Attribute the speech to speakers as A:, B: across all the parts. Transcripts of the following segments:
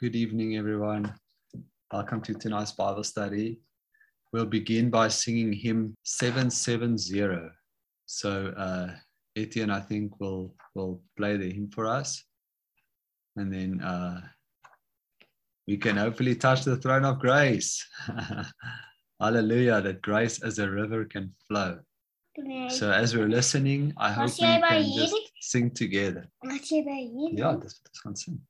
A: Good evening, everyone. Welcome to tonight's Bible study. We'll begin by singing hymn 770. So, uh, Etienne, I think, will, will play the hymn for us. And then uh, we can hopefully touch the throne of grace. Hallelujah, that grace as a river can flow. So, as we're listening, I hope we can just sing together. Ja, dis gaan sing.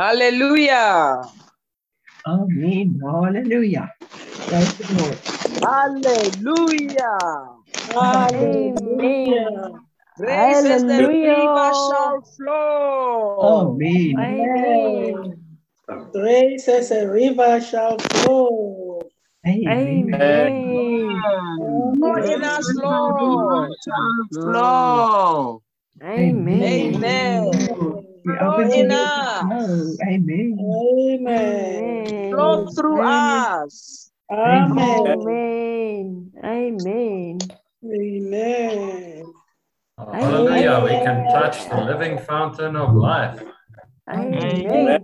B: Hallelujah.
C: Amen. Hallelujah. Praise the Lord.
D: Hallelujah.
E: Hallelujah.
D: Grace as the
E: Hallelujah.
D: river shall flow.
C: Amen.
E: Amen. Grace as a river shall flow.
C: Amen.
E: Amen.
D: Flow in us, Lord.
F: Flow.
E: Amen.
D: Amen.
C: We
D: Flow
C: open
D: in us.
C: flow. Amen.
E: Amen.
D: Flow through us.
E: Amen.
G: Amen. Amen.
E: Amen.
F: Oh, hallelujah. We can touch the living fountain of life.
G: Amen.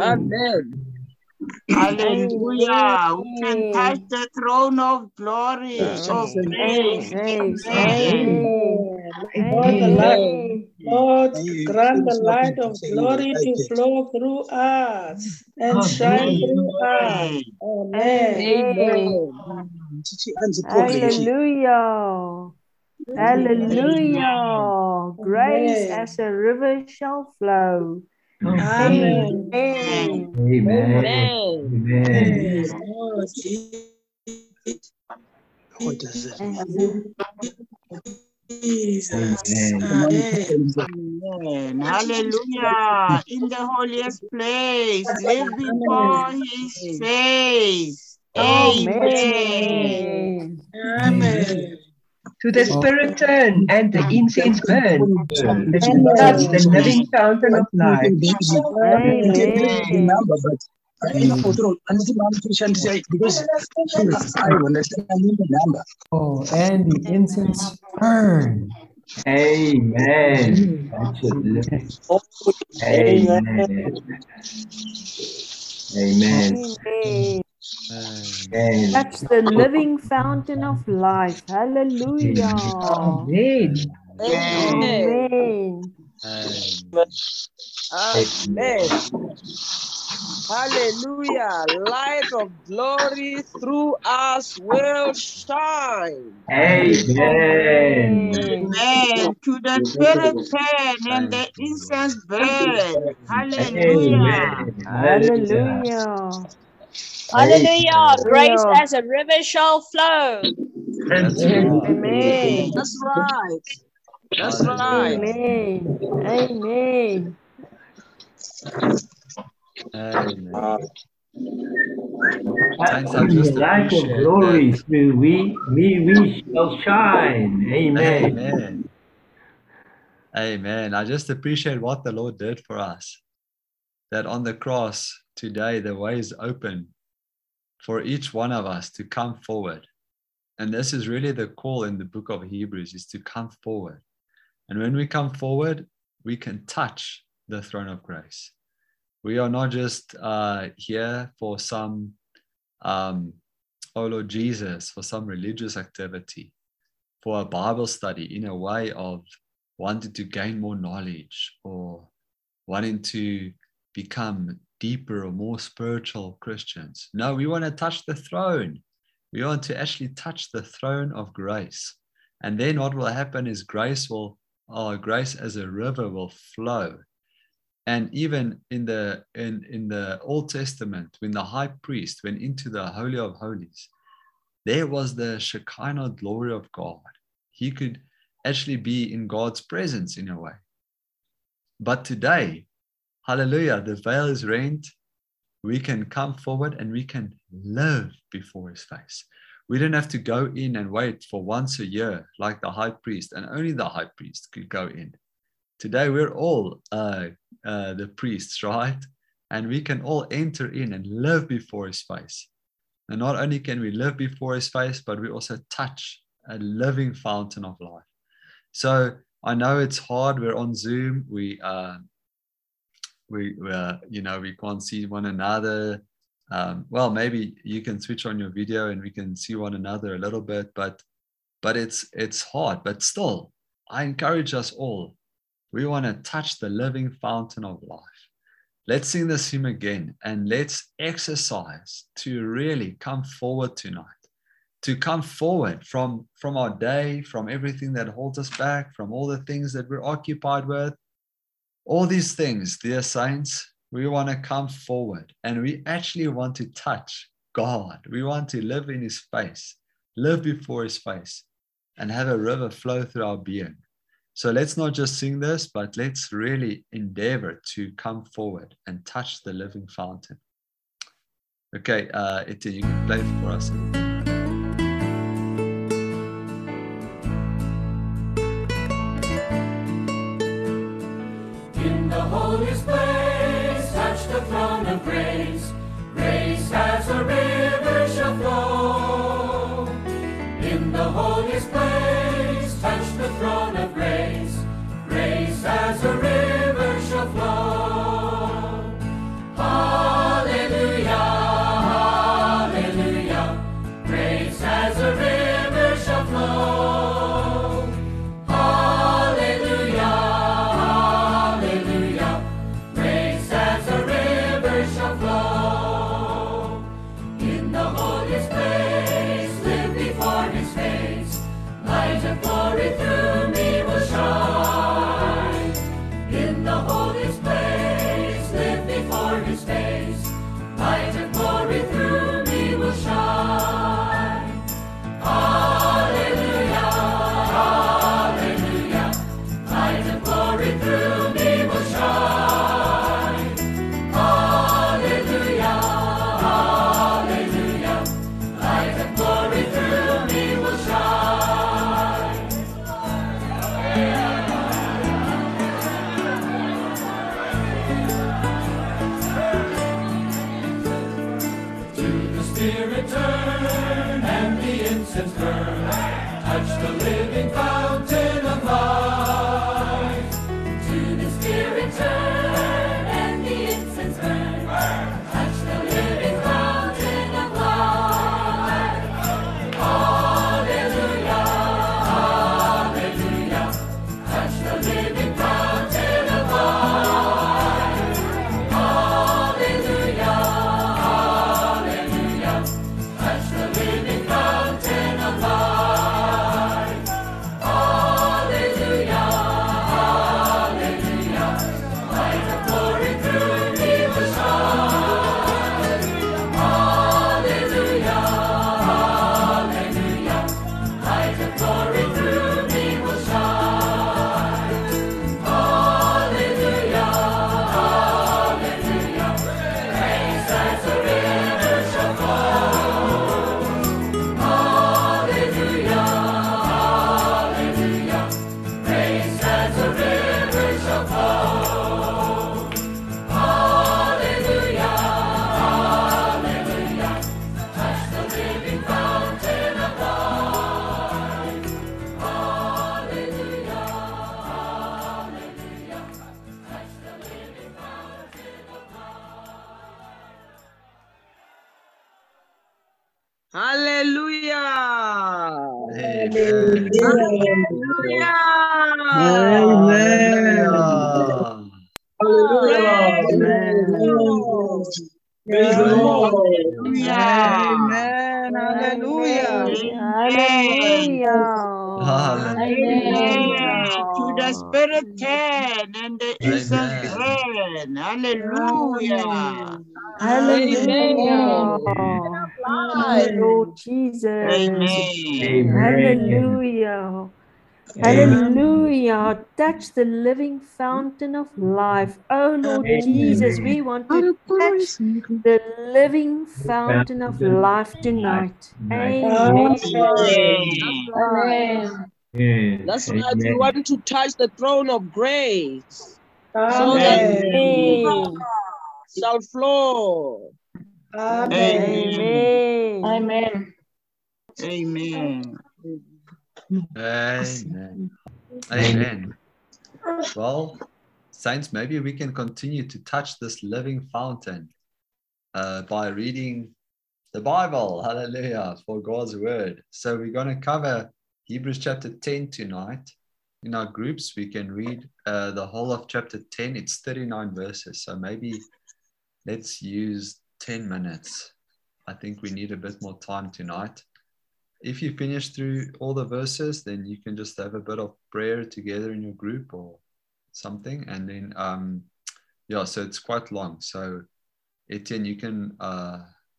D: Amen.
H: Hallelujah. We can touch the throne of glory. of grace.
G: Praise.
E: Amen. Lord, the light, Lord, grant the light of glory to flow through us and shine through us. Amen.
G: Amen. Hallelujah. Hallelujah. Grace as a river shall flow.
E: Oh, amen.
G: Amen.
C: Amen.
D: Amen.
C: Amen.
E: Oh, Jesus. Jesus.
C: Amen.
H: Amen. Hallelujah. In the holiest place, live before his face. Amen.
G: Amen.
E: Amen.
C: To the Spirit turn and the mm. incense burn. Let me touch the living fountain of life.
G: Amen.
I: Oh, and the incense burn.
C: Amen. That should. Amen. Amen.
G: Amen.
C: Amen.
G: That's the living fountain of life. Hallelujah.
C: Amen.
G: Amen.
D: Amen. Hallelujah. Light of glory through us will shine.
C: Amen.
H: Amen. To the spirit turn and the incense burn. Hallelujah.
C: Amen.
G: Hallelujah.
J: Hallelujah. Grace as a river shall flow.
G: Amen.
D: That's right. That's right.
G: Amen. Amen.
A: Amen. Saints,
C: In the light of glory
A: that.
C: through we, we, we shall shine. Amen.
A: Amen. Amen. I just appreciate what the Lord did for us. That on the cross today, the way is open for each one of us to come forward. And this is really the call in the book of Hebrews is to come forward. And when we come forward, we can touch the throne of grace. We are not just uh, here for some, um, oh Lord Jesus, for some religious activity, for a Bible study in a way of wanting to gain more knowledge or wanting to become deeper or more spiritual Christians. No, we want to touch the throne. We want to actually touch the throne of grace. And then what will happen is grace will, oh, grace as a river will flow. And even in the in, in the Old Testament, when the high priest went into the Holy of Holies, there was the Shekinah glory of God. He could actually be in God's presence in a way. But today, hallelujah, the veil is rent. We can come forward and we can live before his face. We don't have to go in and wait for once a year like the high priest, and only the high priest could go in. Today, we're all uh, uh, the priests, right? And we can all enter in and live before his face. And not only can we live before his face, but we also touch a living fountain of life. So I know it's hard. We're on Zoom. We, uh, we, uh, you know, we can't see one another. Um, well, maybe you can switch on your video and we can see one another a little bit, but, but it's it's hard. But still, I encourage us all. We want to touch the living fountain of life. Let's sing this hymn again and let's exercise to really come forward tonight to come forward from from our day from everything that holds us back from all the things that we're occupied with all these things dear saints we want to come forward and we actually want to touch god. We want to live in his face live before his face and have a river flow through our being. So let's not just sing this but let's really endeavor to come forward and touch the living fountain. Okay uh Etienne, you can play for us
B: Oh, Hallelujah.
D: Lord
G: Jesus.
H: Amen.
G: Hallelujah. Hallelujah. Touch the living fountain of life. Oh Lord Jesus, we want to touch the living fountain of life tonight. Amen. Amen.
D: That's right. We want to touch the throne of grace. So that
E: Amen.
D: shall flow.
H: Amen.
J: Amen.
H: Amen.
A: Amen. Amen. Well, Saints, maybe we can continue to touch this living fountain uh, by reading the Bible. Hallelujah for God's word. So we're going to cover Hebrews chapter 10 tonight. In our groups, we can read uh, the whole of chapter 10. It's 39 verses. So maybe let's use 10 minutes. I think we need a bit more time tonight if you finish through all the verses, then you can just have a bit of prayer together in your group or something. And then, um, yeah, so it's quite long. So, Etienne, you can uh,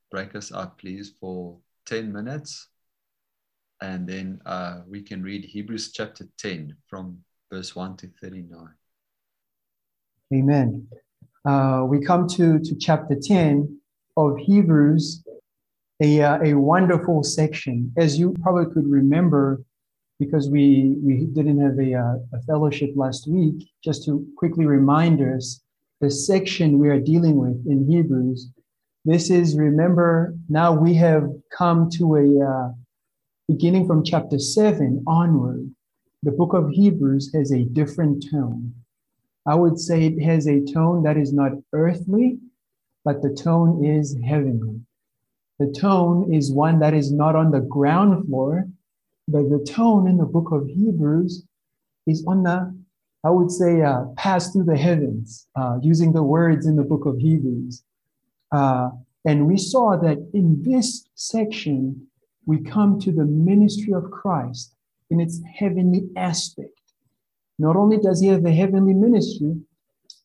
A: break us up, please, for 10 minutes. And then uh, we can read Hebrews chapter 10 from verse 1 to 39.
I: Amen. Uh, we come to, to chapter 10 of Hebrews, a, uh, a wonderful section. As you probably could remember, because we, we didn't have a, uh, a fellowship last week, just to quickly remind us, the section we are dealing with in Hebrews, this is, remember, now we have come to a, uh, beginning from chapter 7 onward, the book of Hebrews has a different tone. I would say it has a tone that is not earthly, but the tone is heavenly. The tone is one that is not on the ground floor, but the tone in the book of Hebrews is on the, I would say, uh, pass through the heavens, uh, using the words in the book of Hebrews. Uh, and we saw that in this section, we come to the ministry of Christ in its heavenly aspect. Not only does he have a heavenly ministry,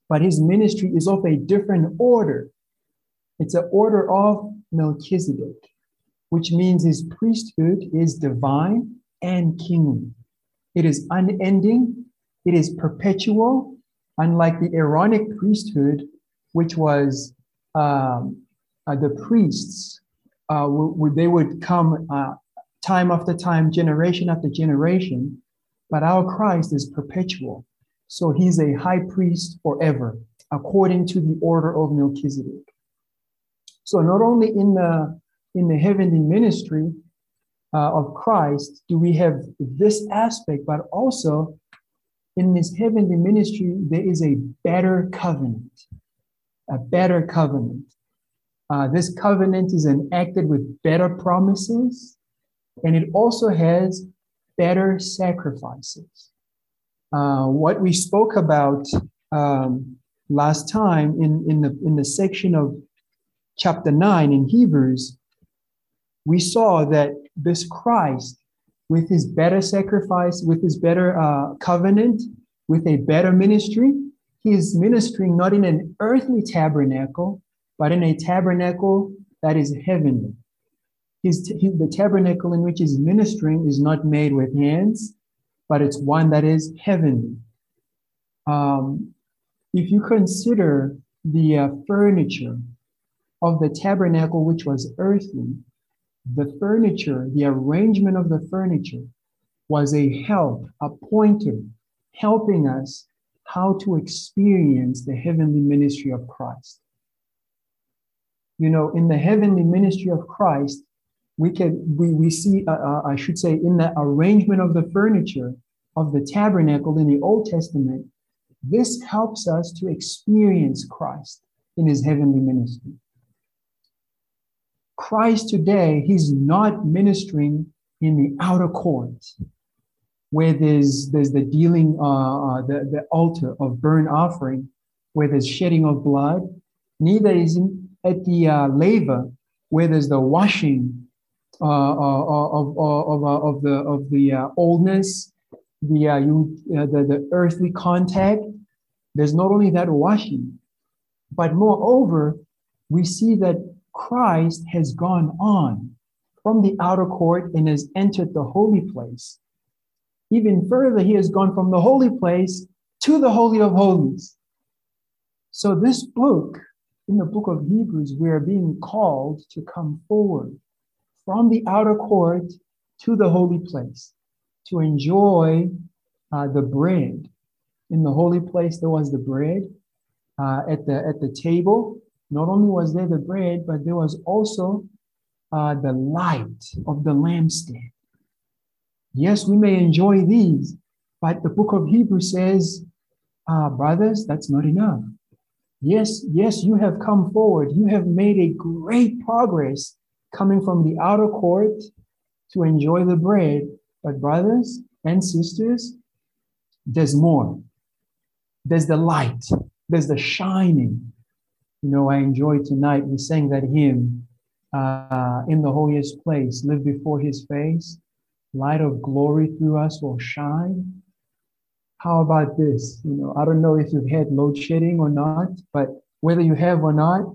I: but his ministry is of a different order. It's an order of Melchizedek, which means his priesthood is divine and kingly. It is unending, it is perpetual, unlike the Aaronic priesthood, which was um, uh, the priests, uh, w- w- they would come uh, time after time, generation after generation, but our Christ is perpetual. So he's a high priest forever, according to the order of Melchizedek. So not only in the in the heavenly ministry uh, of Christ do we have this aspect, but also in this heavenly ministry, there is a better covenant, a better covenant. Uh, this covenant is enacted with better promises, and it also has better sacrifices. Uh, what we spoke about um, last time in, in, the, in the section of chapter 9 in Hebrews, we saw that this Christ, with his better sacrifice, with his better uh, covenant, with a better ministry, he is ministering not in an earthly tabernacle, but in a tabernacle that is heavenly. His, his, the tabernacle in which he's ministering is not made with hands, but it's one that is heavenly. Um, if you consider the uh, furniture of the tabernacle, which was earthly, the furniture, the arrangement of the furniture was a help, a pointer, helping us how to experience the heavenly ministry of Christ. You know, in the heavenly ministry of Christ, we can we, we see uh, uh, I should say in the arrangement of the furniture of the tabernacle in the Old Testament, this helps us to experience Christ in his heavenly ministry. Christ today, he's not ministering in the outer court where there's, there's the dealing, uh, the, the altar of burnt offering, where there's shedding of blood. Neither is at the uh, laver where there's the washing uh, of, of, of, of, the, of the uh, oldness, the, uh, you, uh, the, the earthly contact. There's not only that washing, but moreover, we see that Christ has gone on from the outer court and has entered the holy place. Even further, he has gone from the holy place to the Holy of Holies. So, this book, in the book of Hebrews, we are being called to come forward from the outer court to the holy place to enjoy uh, the bread. In the holy place, there was the bread uh, at, the, at the table not only was there the bread, but there was also uh, the light of the lampstand. Yes, we may enjoy these, but the book of Hebrews says, uh, brothers, that's not enough. Yes, yes, you have come forward. You have made a great progress coming from the outer court to enjoy the bread. But, brothers and sisters, there's more. There's the light, there's the shining, you know, I enjoyed tonight. We sang that hymn, uh, in the holiest place, live before his face. Light of glory through us will shine. How about this? You know, I don't know if you've had load shedding or not, but whether you have or not,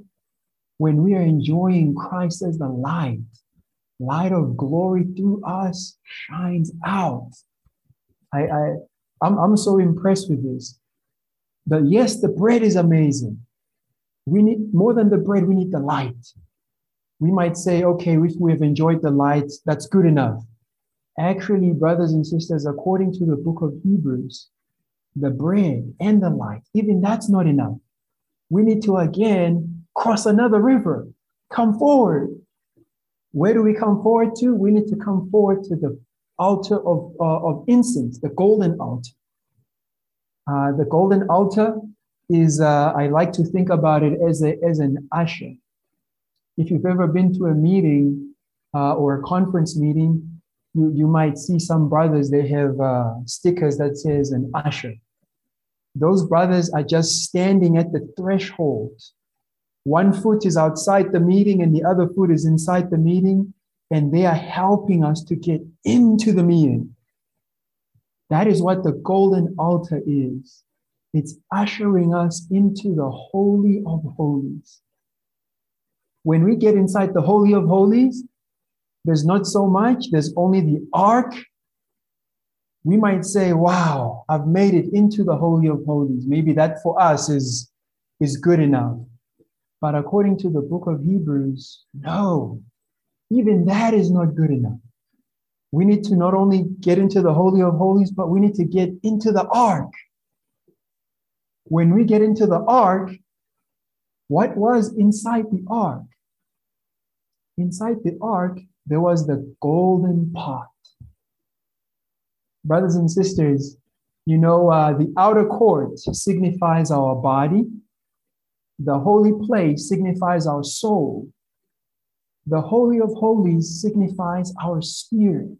I: when we are enjoying Christ as the light, light of glory through us shines out. I, I I'm, I'm so impressed with this. But yes, the bread is amazing. We need more than the bread, we need the light. We might say, okay, if we have enjoyed the light, that's good enough. Actually, brothers and sisters, according to the book of Hebrews, the bread and the light, even that's not enough. We need to again cross another river, come forward. Where do we come forward to? We need to come forward to the altar of, uh, of incense, the golden altar. Uh, the golden altar is uh, I like to think about it as, a, as an usher. If you've ever been to a meeting uh, or a conference meeting, you, you might see some brothers, they have uh, stickers that says an usher. Those brothers are just standing at the threshold. One foot is outside the meeting and the other foot is inside the meeting, and they are helping us to get into the meeting. That is what the golden altar is. It's ushering us into the Holy of Holies. When we get inside the Holy of Holies, there's not so much, there's only the ark. We might say, wow, I've made it into the Holy of Holies. Maybe that for us is, is good enough. But according to the book of Hebrews, no, even that is not good enough. We need to not only get into the Holy of Holies, but we need to get into the ark when we get into the ark, what was inside the ark? inside the ark, there was the golden pot. Brothers and sisters, you know, uh, the outer court signifies our body, the holy place signifies our soul, the Holy of Holies signifies our spirit.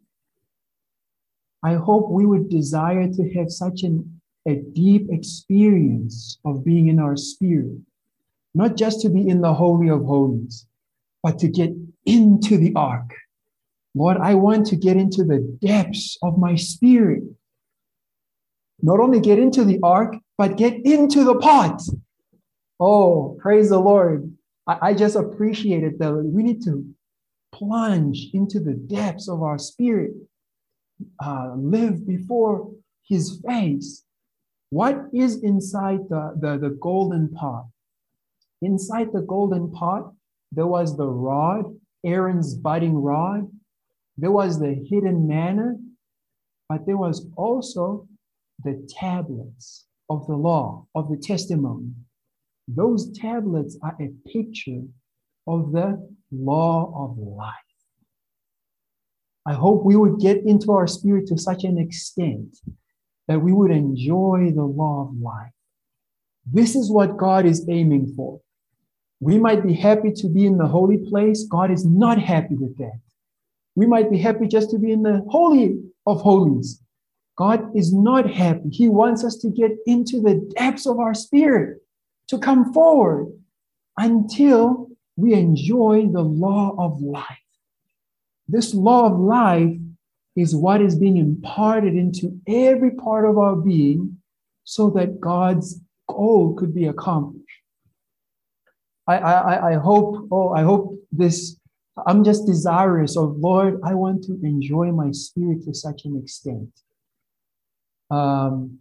I: I hope we would desire to have such an, a deep experience of being in our spirit, not just to be in the Holy of Holies, but to get into the ark. Lord, I want to get into the depths of my spirit. Not only get into the ark, but get into the pot. Oh, praise the Lord. I, I just appreciate it that we need to plunge into the depths of our spirit, uh, live before his face. What is inside the, the, the golden pot? Inside the golden pot, there was the rod, Aaron's budding rod. There was the hidden manna, but there was also the tablets of the law, of the testimony. Those tablets are a picture of the law of life. I hope we would get into our spirit to such an extent that we would enjoy the law of life. This is what God is aiming for. We might be happy to be in the holy place. God is not happy with that. We might be happy just to be in the holy of holies. God is not happy. He wants us to get into the depths of our spirit, to come forward until we enjoy the law of life. This law of life is what is being imparted into every part of our being so that God's goal could be accomplished. I, I, I hope, oh, I hope this, I'm just desirous of, Lord, I want to enjoy my spirit to such an extent. Um,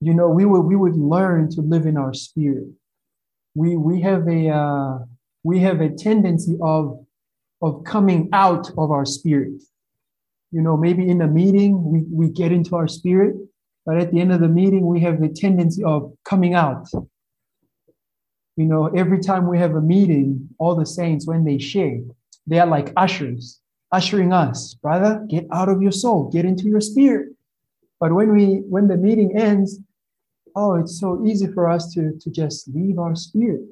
I: you know, we would, we would learn to live in our spirit. We, we have a, uh, we have a tendency of, of coming out of our spirit. You know, maybe in a meeting, we, we get into our spirit, but at the end of the meeting, we have the tendency of coming out. You know, every time we have a meeting, all the saints, when they share, they are like ushers, ushering us, brother, get out of your soul, get into your spirit. But when we when the meeting ends, oh, it's so easy for us to, to just leave our spirit.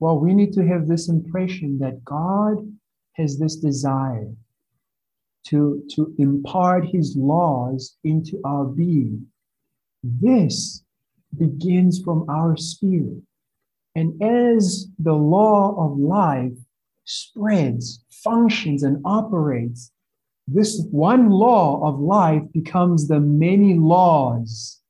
I: Well, we need to have this impression that God has this desire to, to impart his laws into our being. This begins from our spirit. And as the law of life spreads, functions, and operates, this one law of life becomes the many laws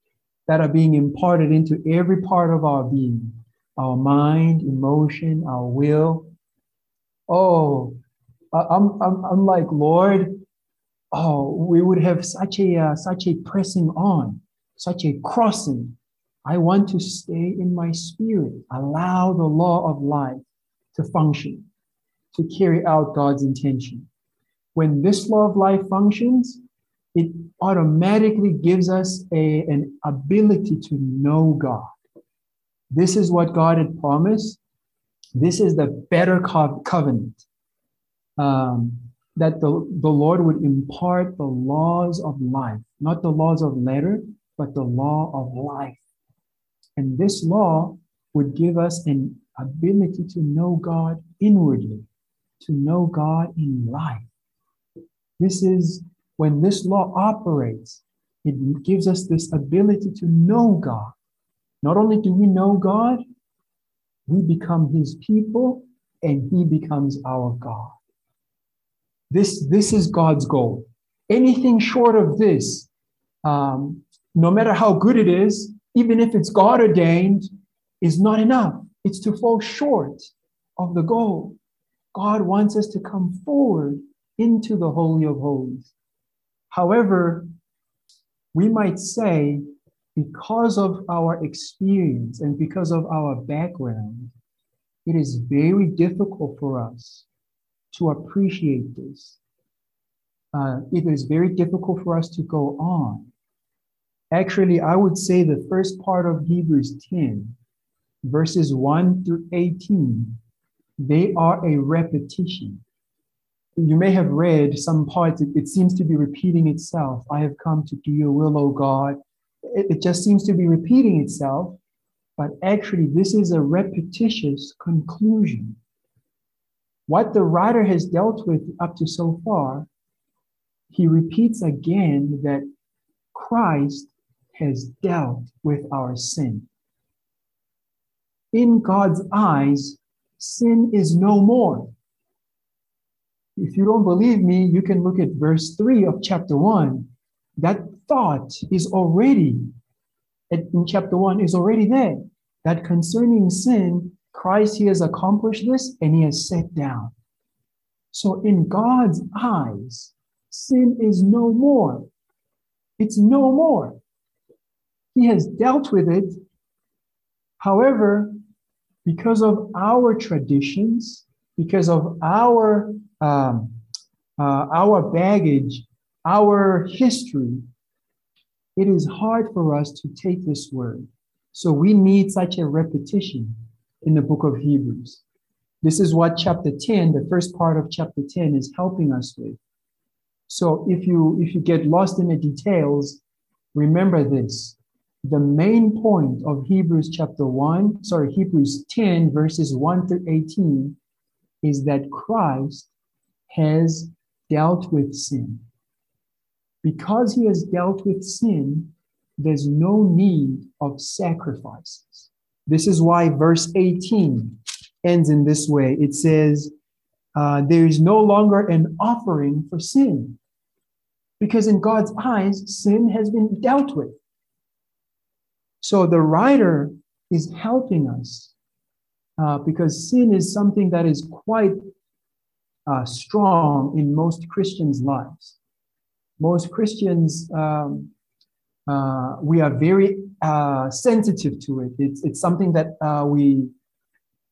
I: that are being imparted into every part of our being our mind, emotion, our will. Oh, I'm, I'm, I'm like, Lord, oh, we would have such a, uh, such a pressing on, such a crossing. I want to stay in my spirit, allow the law of life to function, to carry out God's intention. When this law of life functions, it automatically gives us a, an ability to know God. This is what God had promised. This is the better co- covenant um, that the, the Lord would impart the laws of life, not the laws of letter, but the law of life. And this law would give us an ability to know God inwardly, to know God in life. This is when this law operates, it gives us this ability to know God. Not only do we know God, we become his people and he becomes our God. This, this is God's goal. Anything short of this, um, no matter how good it is, even if it's God ordained, is not enough. It's to fall short of the goal. God wants us to come forward into the Holy of Holies. However, we might say, because of our experience and because of our background, it is very difficult for us to appreciate this. Uh, it is very difficult for us to go on. Actually, I would say the first part of Hebrews 10, verses 1 through 18, they are a repetition. You may have read some parts, it, it seems to be repeating itself. I have come to do your will, O God. It, it just seems to be repeating itself, but actually, this is a repetitious conclusion. What the writer has dealt with up to so far, he repeats again that Christ has dealt with our sin. In God's eyes, sin is no more. If you don't believe me, you can look at verse 3 of chapter 1. That thought is already, in chapter 1, is already there. That concerning sin, Christ, he has accomplished this and he has sat down. So in God's eyes, sin is no more. It's no more. He has dealt with it. However, because of our traditions, because of our um, uh, our baggage, our history, it is hard for us to take this word. So we need such a repetition in the book of Hebrews. This is what chapter 10, the first part of chapter 10 is helping us with. So if you if you get lost in the details, remember this. The main point of Hebrews chapter 1, sorry, Hebrews 10 verses 1 through 18 is that Christ has dealt with sin. Because he has dealt with sin, there's no need of sacrifices. This is why verse 18 ends in this way it says, uh, There is no longer an offering for sin. Because in God's eyes, sin has been dealt with. So the writer is helping us uh, because sin is something that is quite uh, strong in most Christians' lives. Most Christians, um, uh, we are very uh, sensitive to it. It's, it's something that uh, we,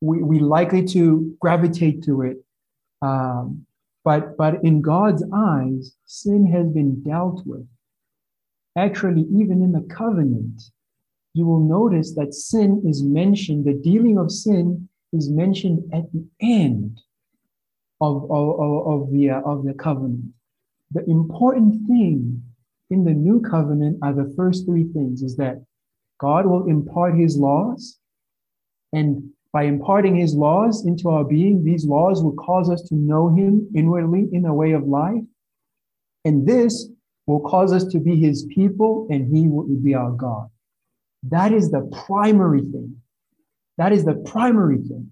I: we, we likely to gravitate to it. Um, but, but in God's eyes, sin has been dealt with. Actually, even in the covenant, you will notice that sin is mentioned, the dealing of sin is mentioned at the end of, of, of, the, uh, of the covenant. The important thing in the new covenant are the first three things is that God will impart his laws, and by imparting his laws into our being, these laws will cause us to know him inwardly in a way of life. And this will cause us to be his people, and he will be our God. That is the primary thing. That is the primary thing.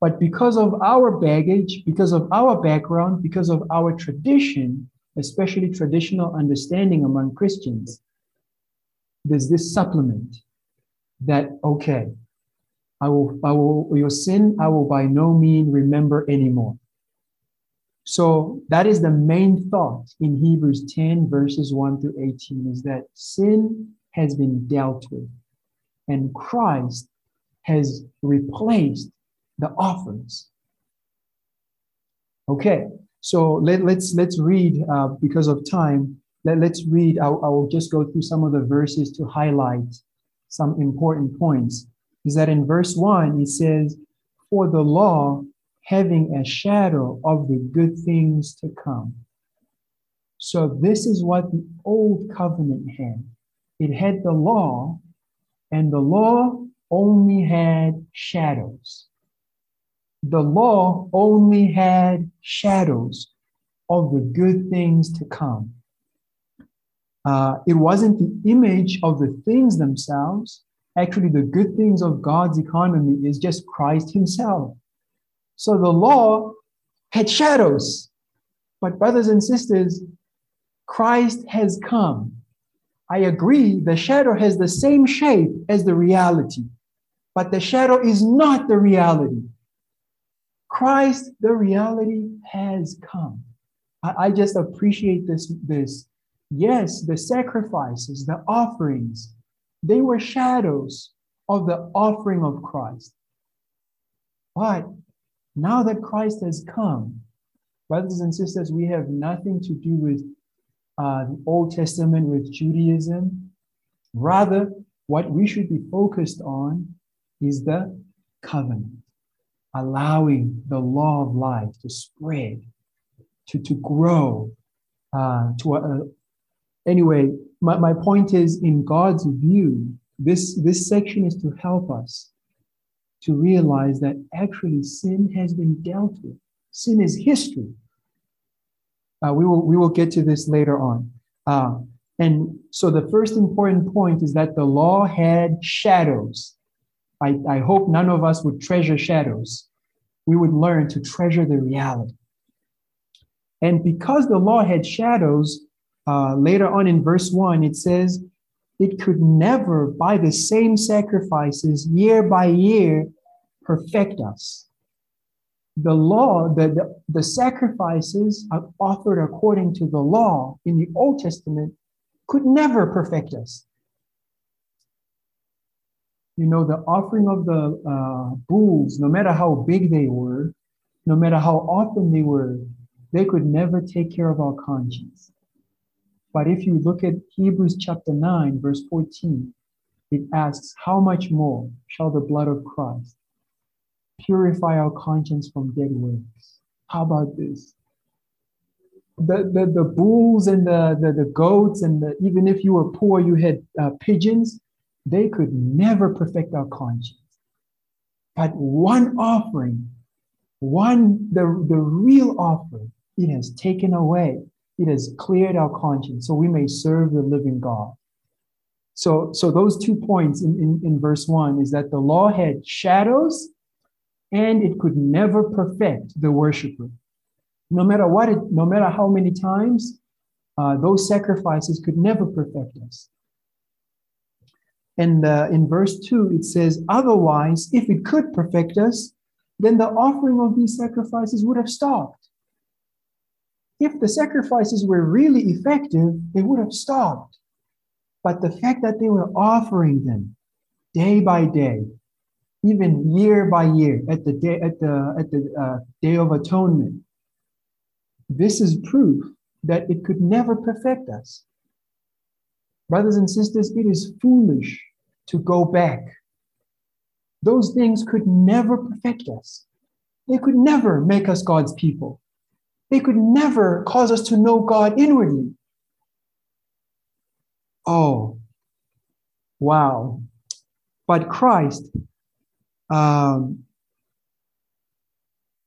I: But because of our baggage, because of our background, because of our tradition, especially traditional understanding among Christians, there's this supplement that, okay, I will, I will, your sin, I will by no means remember anymore. So that is the main thought in Hebrews 10, verses 1 through 18, is that sin has been dealt with, and Christ has replaced the offerings. Okay, so let, let's let's read uh, because of time. Let, let's read. I, I will just go through some of the verses to highlight some important points. Is that in verse one it says, "For the law, having a shadow of the good things to come." So this is what the old covenant had. It had the law, and the law only had shadows the law only had shadows of the good things to come. Uh, it wasn't the image of the things themselves. Actually, the good things of God's economy is just Christ Himself. So the law had shadows. But, brothers and sisters, Christ has come. I agree, the shadow has the same shape as the reality, but the shadow is not the reality. Christ, the reality has come. I, I just appreciate this, this. Yes, the sacrifices, the offerings, they were shadows of the offering of Christ. But now that Christ has come, brothers and sisters, we have nothing to do with uh, the Old Testament, with Judaism. Rather, what we should be focused on is the covenant. allowing the law of life to spread, to, to grow, uh, to uh, anyway, my, my point is in God's view, this, this section is to help us to realize that actually sin has been dealt with. Sin is history. Uh, we, will, we will get to this later on. Uh, and so the first important point is that the law had shadows. I, I hope none of us would treasure shadows. We would learn to treasure the reality. And because the law had shadows, uh, later on in verse 1, it says, it could never, by the same sacrifices, year by year, perfect us. The law, the, the, the sacrifices offered according to the law in the Old Testament could never perfect us. You know, the offering of the uh, bulls, no matter how big they were, no matter how often they were, they could never take care of our conscience. But if you look at Hebrews chapter 9, verse 14, it asks, How much more shall the blood of Christ purify our conscience from dead works? How about this? The, the, the bulls and the, the, the goats, and the, even if you were poor, you had uh, pigeons, they could never perfect our conscience. But one offering, one, the, the real offering, it has taken away it has cleared our conscience so we may serve the living God. So, so those two points in, in, in verse one is that the law had shadows and it could never perfect the worshiper. No matter what, it, no matter how many times, uh, those sacrifices could never perfect us. And uh, in verse 2, it says, Otherwise, if it could perfect us, then the offering of these sacrifices would have stopped if the sacrifices were really effective, they would have stopped. But the fact that they were offering them day by day, even year by year, at the day at the at the uh, day of atonement, this is proof that it could never perfect us. Brothers and sisters, it is foolish to go back. Those things could never perfect us. They could never make us God's people. They could never cause us to know God inwardly. Oh, wow. But Christ, um,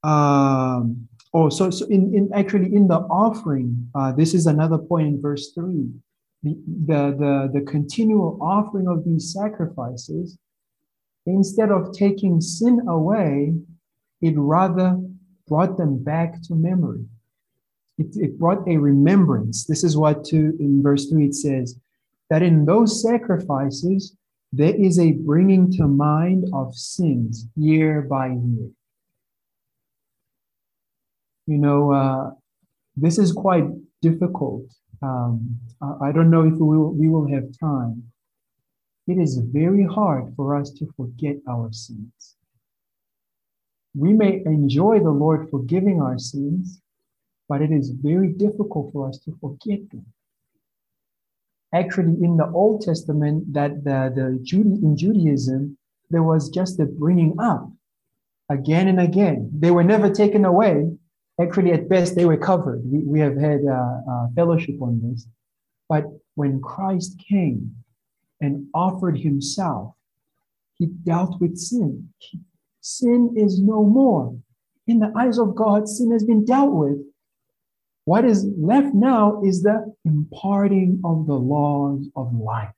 I: um, oh, so, so in, in actually in the offering, uh, this is another point in verse 3. The, the, the, the continual offering of these sacrifices, instead of taking sin away, it rather brought them back to memory it, it brought a remembrance. This is what to, in verse 3 it says that in those sacrifices, there is a bringing to mind of sins year by year. You know, uh, this is quite difficult. Um, I don't know if we will, we will have time. It is very hard for us to forget our sins. We may enjoy the Lord forgiving our sins, but it is very difficult for us to forget them. Actually, in the Old Testament, that the, the Jude, in Judaism, there was just the bringing up again and again. They were never taken away. Actually, at best, they were covered. We, we have had uh, uh, fellowship on this. But when Christ came and offered himself, he dealt with sin. Sin is no more. In the eyes of God, sin has been dealt with. What is left now is the imparting of the laws of life.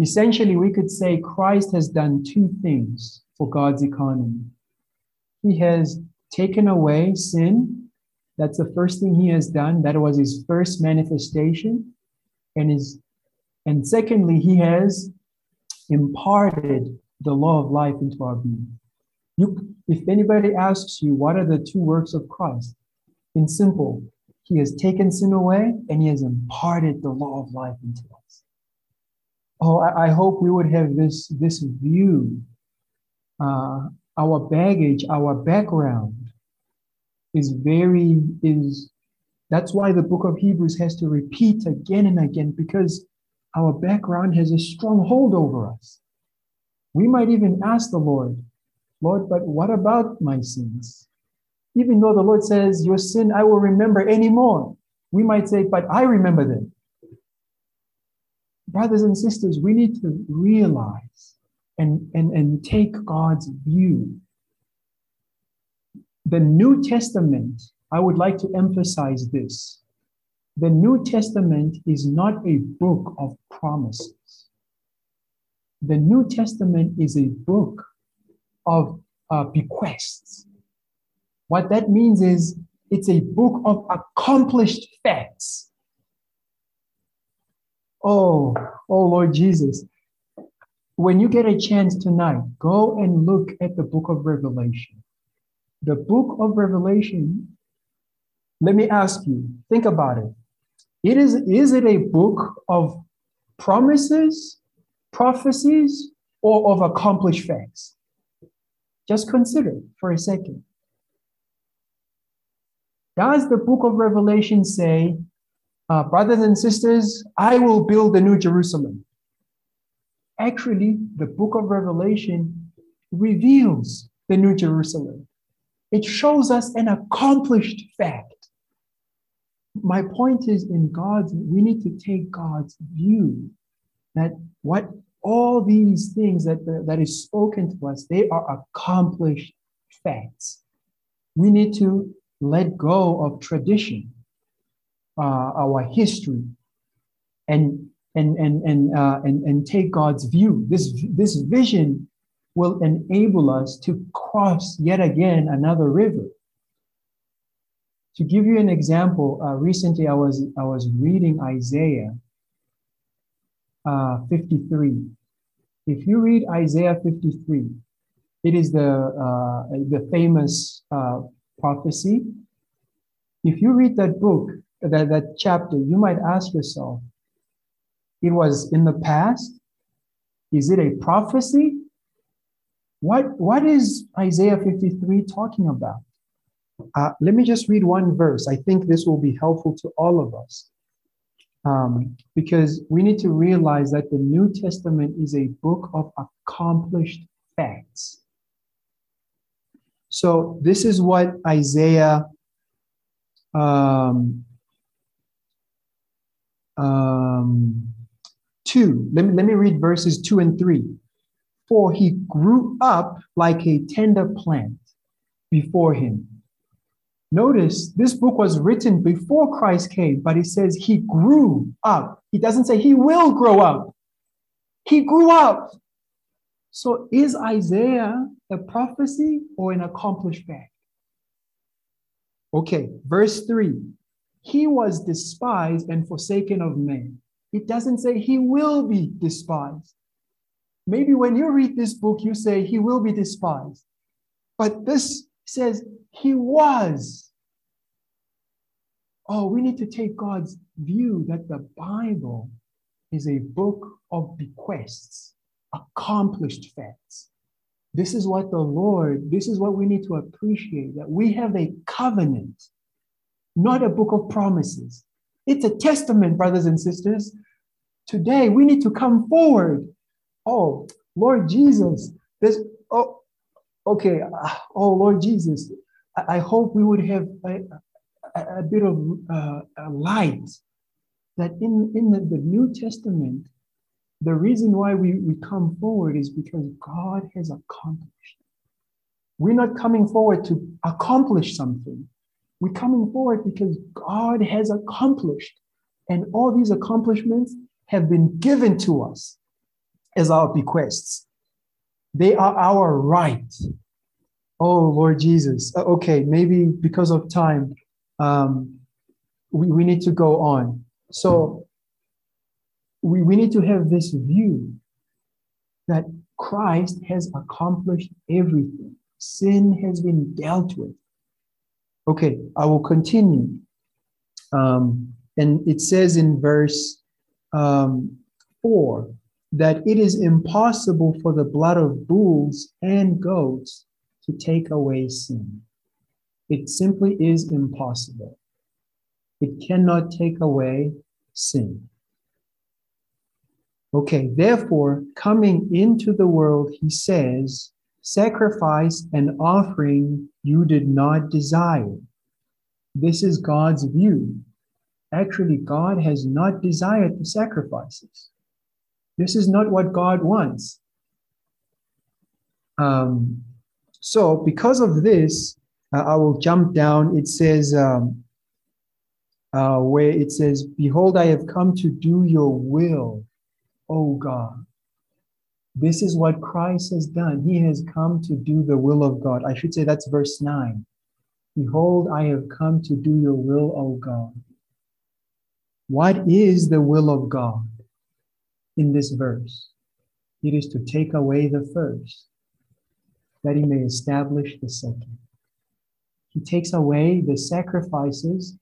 I: Essentially, we could say Christ has done two things for God's economy. He has taken away sin. That's the first thing he has done. That was his first manifestation. And his and secondly, he has imparted the law of life into our being. You, if anybody asks you, what are the two works of Christ? In simple, he has taken sin away and he has imparted the law of life into us. Oh, I, I hope we would have this, this view. Uh, our baggage, our background is very, is that's why the book of Hebrews has to repeat again and again because our background has a strong hold over us. We might even ask the Lord, Lord, but what about my sins? Even though the Lord says, Your sin I will remember anymore. We might say, But I remember them. Brothers and sisters, we need to realize and, and, and take God's view. The New Testament, I would like to emphasize this. The New Testament is not a book of promises. The New Testament is a book of uh, bequests. What that means is it's a book of accomplished facts. Oh, oh Lord Jesus. When you get a chance tonight, go and look at the book of Revelation. The book of Revelation, let me ask you, think about it. It is, is it a book of promises, prophecies, or of accomplished facts? Just consider for a second. Does the book of Revelation say, uh, brothers and sisters, I will build the new Jerusalem? Actually, the book of Revelation reveals the new Jerusalem. It shows us an accomplished fact. My point is in God's, we need to take God's view that what all these things that, that is spoken to us, they are accomplished facts. We need to let go of tradition, uh, our history, and and and and, uh, and and take God's view. This this vision will enable us to cross yet again another river. To give you an example, uh, recently I was I was reading Isaiah uh, 53. If you read Isaiah 53, it is the uh, the famous uh, prophecy. If you read that book, that, that chapter, you might ask yourself, it was in the past? Is it a prophecy? What, what is Isaiah 53 talking about? Uh, let me just read one verse. I think this will be helpful to all of us. Um, because we need to realize that the New Testament is a book of accomplished facts. So this is what Isaiah um, um, 2. Let me, let me read verses 2 and 3. For he grew up like a tender plant before him. Notice this book was written before Christ came, but it says he grew up. He doesn't say he will grow up. He grew up. So is Isaiah a prophecy or an accomplished fact? Okay, verse 3 He was despised and forsaken of men. It doesn't say he will be despised. Maybe when you read this book, you say he will be despised. But this says he was. Oh, we need to take God's view that the Bible is a book of bequests, accomplished facts. This is what the Lord, this is what we need to appreciate that we have a covenant, not a book of promises. It's a testament, brothers and sisters. Today, we need to come forward. Oh, Lord Jesus, this, oh, okay. Uh, oh, Lord Jesus, I, hope we would have a, a, a bit of uh, a light that in, in the, the New Testament, the reason why we, we come forward is because God has accomplished. We're not coming forward to accomplish something. We're coming forward because God has accomplished. And all these accomplishments have been given to us as our bequests. They are our right. Oh, Lord Jesus. Uh, okay, maybe because of time, um, we, we need to go on. So we, we need to have this view that Christ has accomplished everything. Sin has been dealt with. Okay, I will continue. Um, and it says in verse um, 4 that it is impossible for the blood of bulls and goats to take away sin. It simply is impossible. It cannot take away sin. Okay, therefore, coming into the world, he says, sacrifice and offering you did not desire. This is God's view. Actually, God has not desired the sacrifices. This is not what God wants. Um, so, because of this, uh, I will jump down. It says, um, uh, where it says, Behold, I have come to do your will, O God. This is what Christ has done. He has come to do the will of God. I should say that's verse 9. Behold, I have come to do your will, O God. What is the will of God in this verse? It is to take away the first, that he may establish the second. He takes away the sacrifices,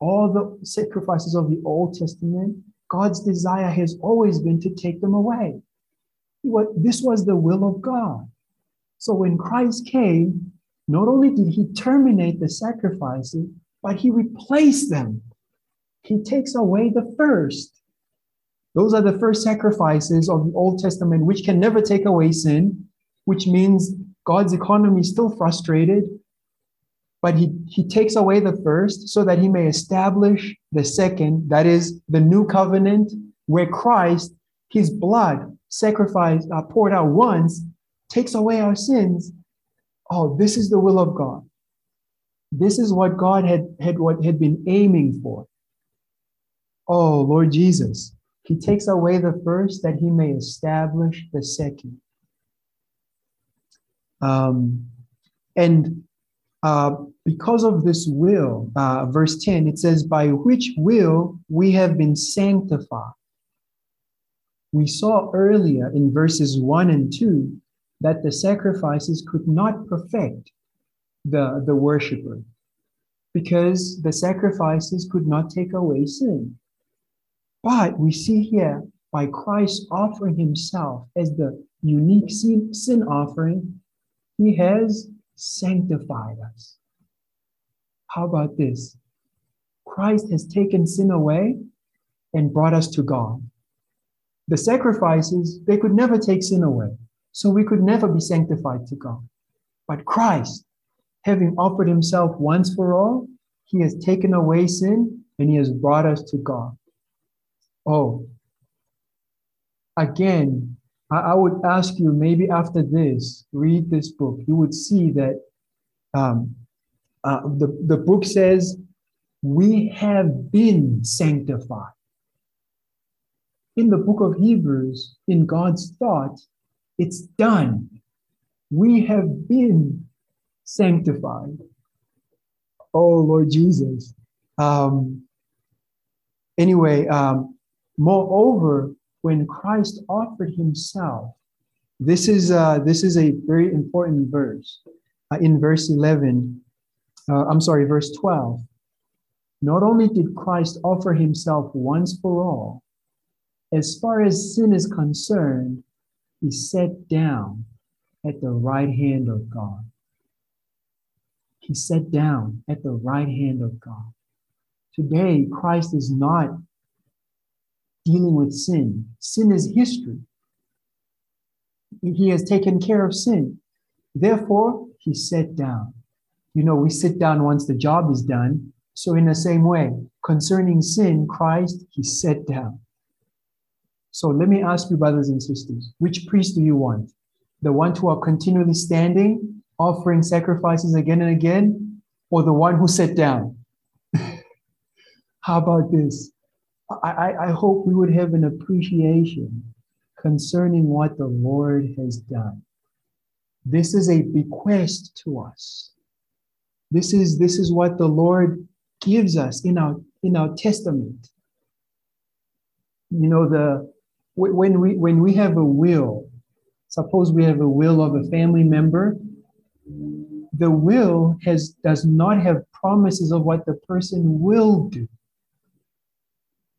I: all the sacrifices of the Old Testament. God's desire has always been to take them away. This was the will of God. So when Christ came, not only did he terminate the sacrifices, but he replaced them. He takes away the first. Those are the first sacrifices of the Old Testament, which can never take away sin, which means God's economy is still frustrated. But he, he takes away the first so that he may establish the second, that is the new covenant, where Christ, his blood, sacrificed, uh, poured out once, takes away our sins. Oh, this is the will of God. This is what God had, had what had been aiming for. Oh, Lord Jesus, he takes away the first that he may establish the second. Um, and uh, because of this will, uh, verse 10, it says, by which will we have been sanctified. We saw earlier in verses 1 and 2 that the sacrifices could not perfect the, the worshiper because the sacrifices could not take away sin. But we see here by Christ offering himself as the unique sin, sin offering, he has sanctified us. How about this? Christ has taken sin away and brought us to God. The sacrifices, they could never take sin away. So we could never be sanctified to God. But Christ, having offered himself once for all, he has taken away sin and he has brought us to God. Oh, again, I, would ask you maybe after this, read this book. You would see that um, uh, the, the book says, We have been sanctified. In the book of Hebrews, in God's thought, it's done. We have been sanctified. Oh, Lord Jesus. Um, anyway, um, moreover, when Christ offered himself, this is, uh, this is a very important verse. Uh, in verse 11, uh, I'm sorry, verse 12. Not only did Christ offer himself once for all, as far as sin is concerned, he sat down at the right hand of God. He sat down at the right hand of God. Today, Christ is not dealing with sin. Sin is history. He has taken care of sin. Therefore, he sat down. You know, we sit down once the job is done. So, in the same way, concerning sin, Christ, he sat down. So let me ask you, brothers and sisters, which priest do you want? The one who are continually standing, offering sacrifices again and again, or the one who sat down? How about this? I, I, hope we would have an appreciation concerning what the Lord has done. This is a bequest to us. This is, this is what the Lord gives us in our, in our testament. You know, the, when we when we have a will suppose we have a will of a family member the will has does not have promises of what the person will do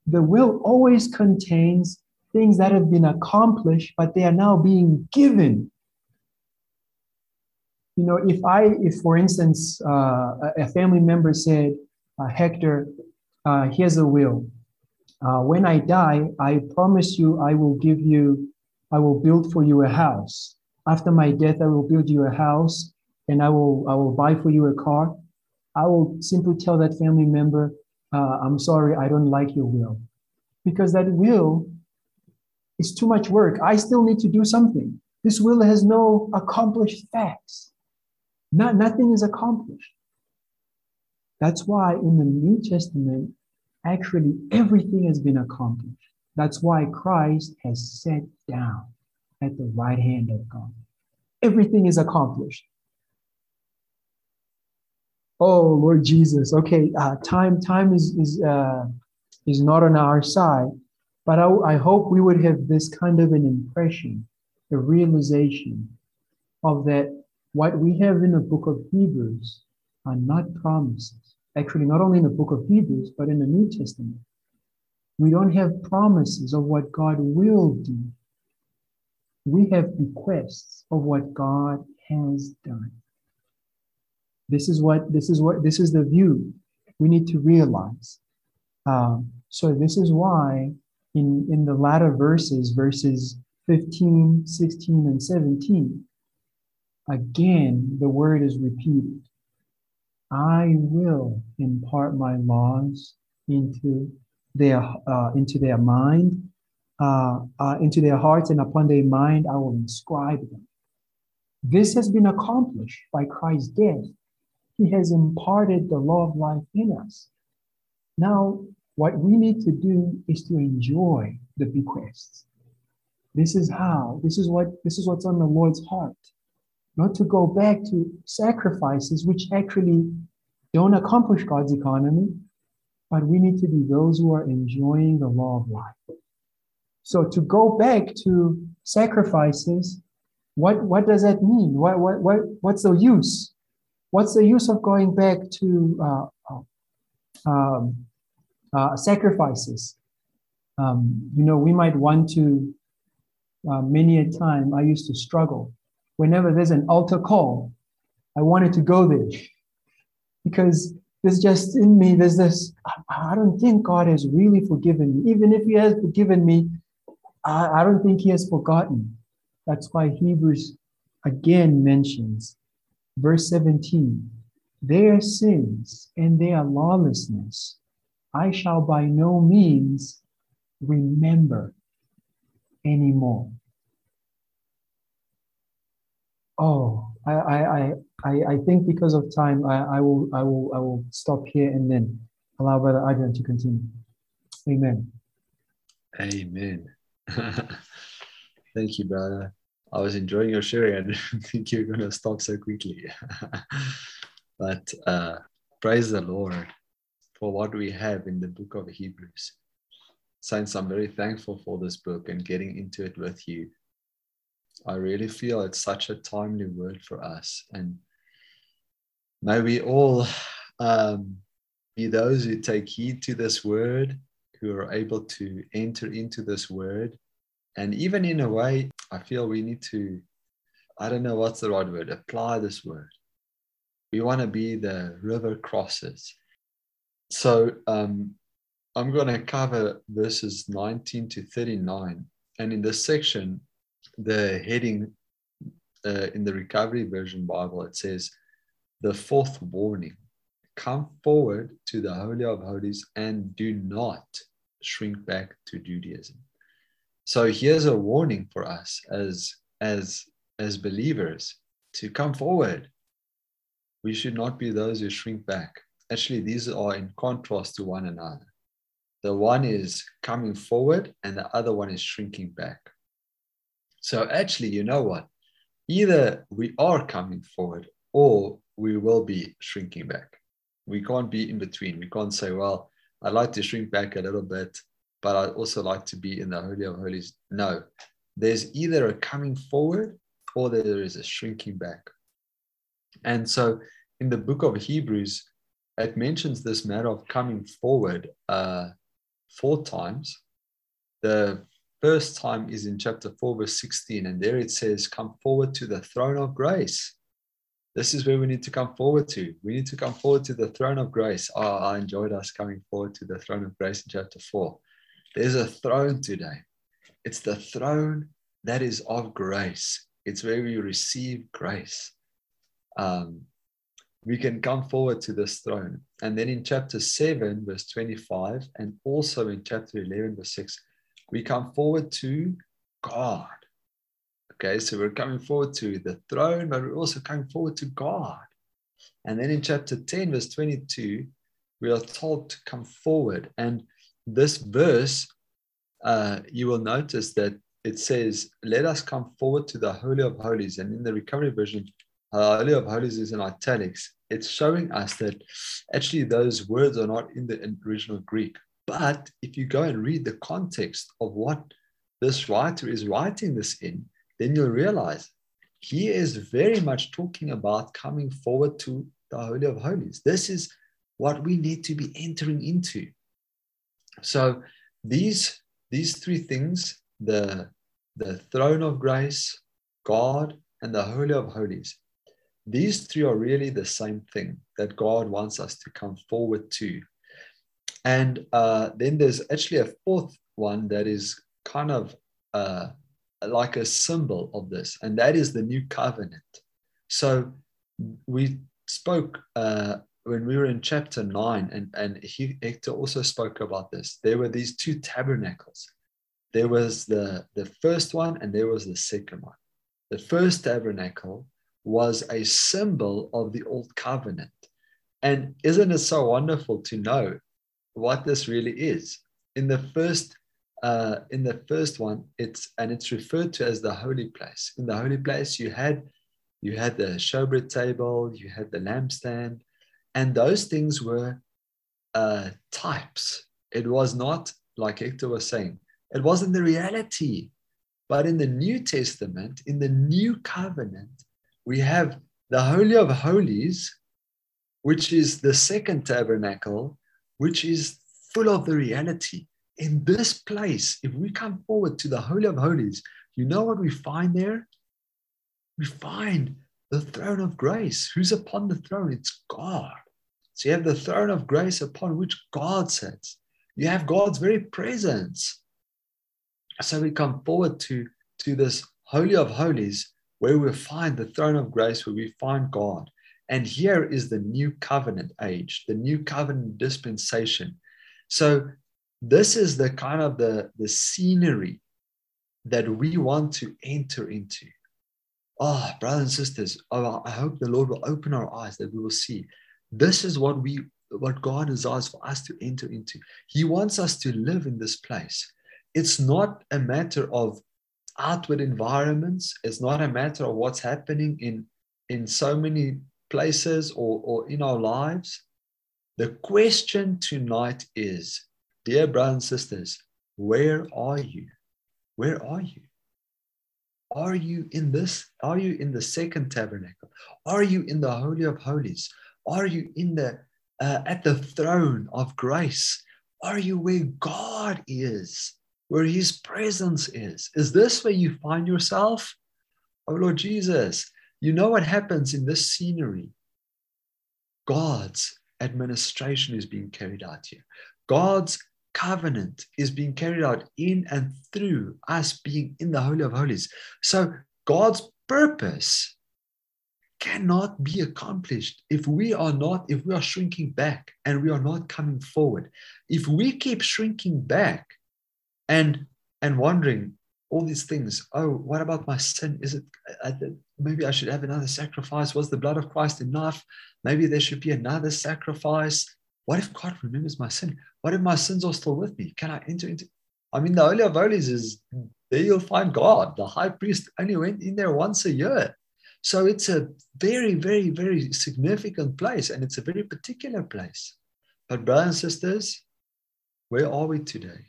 I: the will always contains things that have been accomplished but they are now being given you know if i if for instance uh, a family member said uh, hector uh, here's a will uh, when I die, I promise you I will give you, I will build for you a house. after my death, I will build you a house and I will, I will buy for you a car. I will simply tell that family member, uh, I'm sorry, I don't like your will. Because that will is too much work. I still need to do something. This will has no accomplished facts. Not, nothing is accomplished. That's why in the New Testament, actually everything has been accomplished. That's why Christ has sat down at the right hand of God. Everything is accomplished. Oh Lord Jesus. Okay, uh, time time is is uh, is not on our side, but I, I hope we would have this kind of an impression, a realization of that what we have in the book of Hebrews are not promises. Actually, not only in the book of Hebrews, but in the New Testament. We don't have promises of what God will do. We have bequests of what God has done. This is what this is what this is the view we need to realize. Um, so this is why in in the latter verses, verses 15, 16, and 17, again the word is repeated. I will impart my laws into their uh, into their mind, uh, uh, into their hearts, and upon their mind I will inscribe them. This has been accomplished by Christ's death. He has imparted the law of life in us. Now, what we need to do is to enjoy the bequests. This is how. This is what. This is what's on the Lord's heart. Not to go back to sacrifices which actually don't accomplish God's economy, but we need to be those who are enjoying the law of life. So to go back to sacrifices, what, what does that mean? What, what, what, what's the use? What's the use of going back to uh, um, uh, sacrifices? Um, you know, we might want to, uh, many a time I used to struggle. Whenever there's an altar call, I wanted to go there because there's just in me, there's this, I don't think God has really forgiven me. Even if He has forgiven me, I, I don't think He has forgotten. That's why Hebrews again mentions verse 17 their sins and their lawlessness I shall by no means remember anymore. Oh, I, I, I, I think because of time, I, I will, I will, I will stop here and then allow Brother Adrian to continue. Amen.
A: Amen. Thank you, brother. I was enjoying your sharing. I didn't think you were going to stop so quickly. but uh, praise the Lord for what we have in the book of Hebrews. Saints, I'm very thankful for this book and getting into it with you. I really feel it's such a timely word for us. And may we all um, be those who take heed to this word, who are able to enter into this word. And even in a way, I feel we need to, I don't know what's the right word, apply this word. We want to be the river crossers. So um, I'm going to cover verses 19 to 39. And in this section, the heading uh, in the Recovery Version Bible, it says, The fourth warning come forward to the Holy of Holies and do not shrink back to Judaism. So here's a warning for us as, as, as believers to come forward. We should not be those who shrink back. Actually, these are in contrast to one another. The one is coming forward, and the other one is shrinking back. So, actually, you know what? Either we are coming forward or we will be shrinking back. We can't be in between. We can't say, well, I'd like to shrink back a little bit, but I'd also like to be in the Holy of Holies. No, there's either a coming forward or there is a shrinking back. And so in the book of Hebrews, it mentions this matter of coming forward uh, four times. The first time is in chapter 4, verse 16, and there it says, Come forward to the throne of grace. This is where we need to come forward to. We need to come forward to the throne of grace. Oh, I enjoyed us coming forward to the throne of grace in chapter 4. There's a throne today. It's the throne that is of grace. It's where we receive grace. Um, we can come forward to this throne. And then in chapter 7, verse 25, and also in chapter 11, verse 6, we come forward to God. Okay, so we're coming forward to the throne, but we're also coming forward to God. And then in chapter 10, verse 22, we are told to come forward. And this verse, uh, you will notice that it says, Let us come forward to the Holy of Holies. And in the recovery version, Holy of Holies is in italics. It's showing us that actually those words are not in the original Greek. But if you go and read the context of what this writer is writing this in, then you'll realize he is very much talking about coming forward to the Holy of Holies. This is what we need to be entering into. So these, these three things, the, the throne of grace, God, and the Holy of Holies, these three are really the same thing that God wants us to come forward to. And uh, then there's actually a fourth one that is kind of uh, like a symbol of this, and that is the new covenant. So we spoke uh, when we were in chapter nine, and, and he, Hector also spoke about this. There were these two tabernacles. There was the, the first one, and there was the second one. The first tabernacle was a symbol of the old covenant. And isn't it so wonderful to know what this really is? In the first uh, in the first one, it's and it's referred to as the holy place. In the holy place, you had you had the showbread table, you had the lampstand, and those things were uh, types. It was not like Hector was saying. It wasn't the reality. But in the New Testament, in the New Covenant, we have the Holy of Holies, which is the second tabernacle, which is full of the reality in this place, if we come forward to the Holy of Holies, you know what we find there? We find the throne of grace. Who's upon the throne? It's God. So you have the throne of grace upon which God sits. You have God's very presence. So we come forward to, to this Holy of Holies where we find the throne of grace, where we find God. And here is the new covenant age, the new covenant dispensation. So this is the kind of the, the scenery that we want to enter into. Oh, brothers and sisters, oh, I hope the Lord will open our eyes that we will see. This is what we what God desires for us to enter into. He wants us to live in this place. It's not a matter of outward environments. It's not a matter of what's happening in, in so many places or, or in our lives. The question tonight is Dear brothers and sisters, where are you? Where are you? Are you in this? Are you in the second tabernacle? Are you in the Holy of Holies? Are you in the uh, at the throne of grace? Are you where God is, where His presence is? Is this where you find yourself? Oh Lord Jesus, you know what happens in this scenery. God's administration is being carried out here. God's covenant is being carried out in and through us being in the Holy of Holies. So God's purpose cannot be accomplished if we are not, if we are shrinking back and we are not coming forward. If we keep shrinking back and and wondering all these things, oh, what about my sin? Is it maybe I should have another sacrifice? Was the blood of Christ enough? Maybe there should be another sacrifice. What if God remembers my sin? What if my sins are still with me? Can I enter into? I mean, the Holy of Holies is there you'll find God. The high priest only went in there once a year. So it's a very, very, very significant place and it's a very particular place. But, brothers and sisters, where are we today?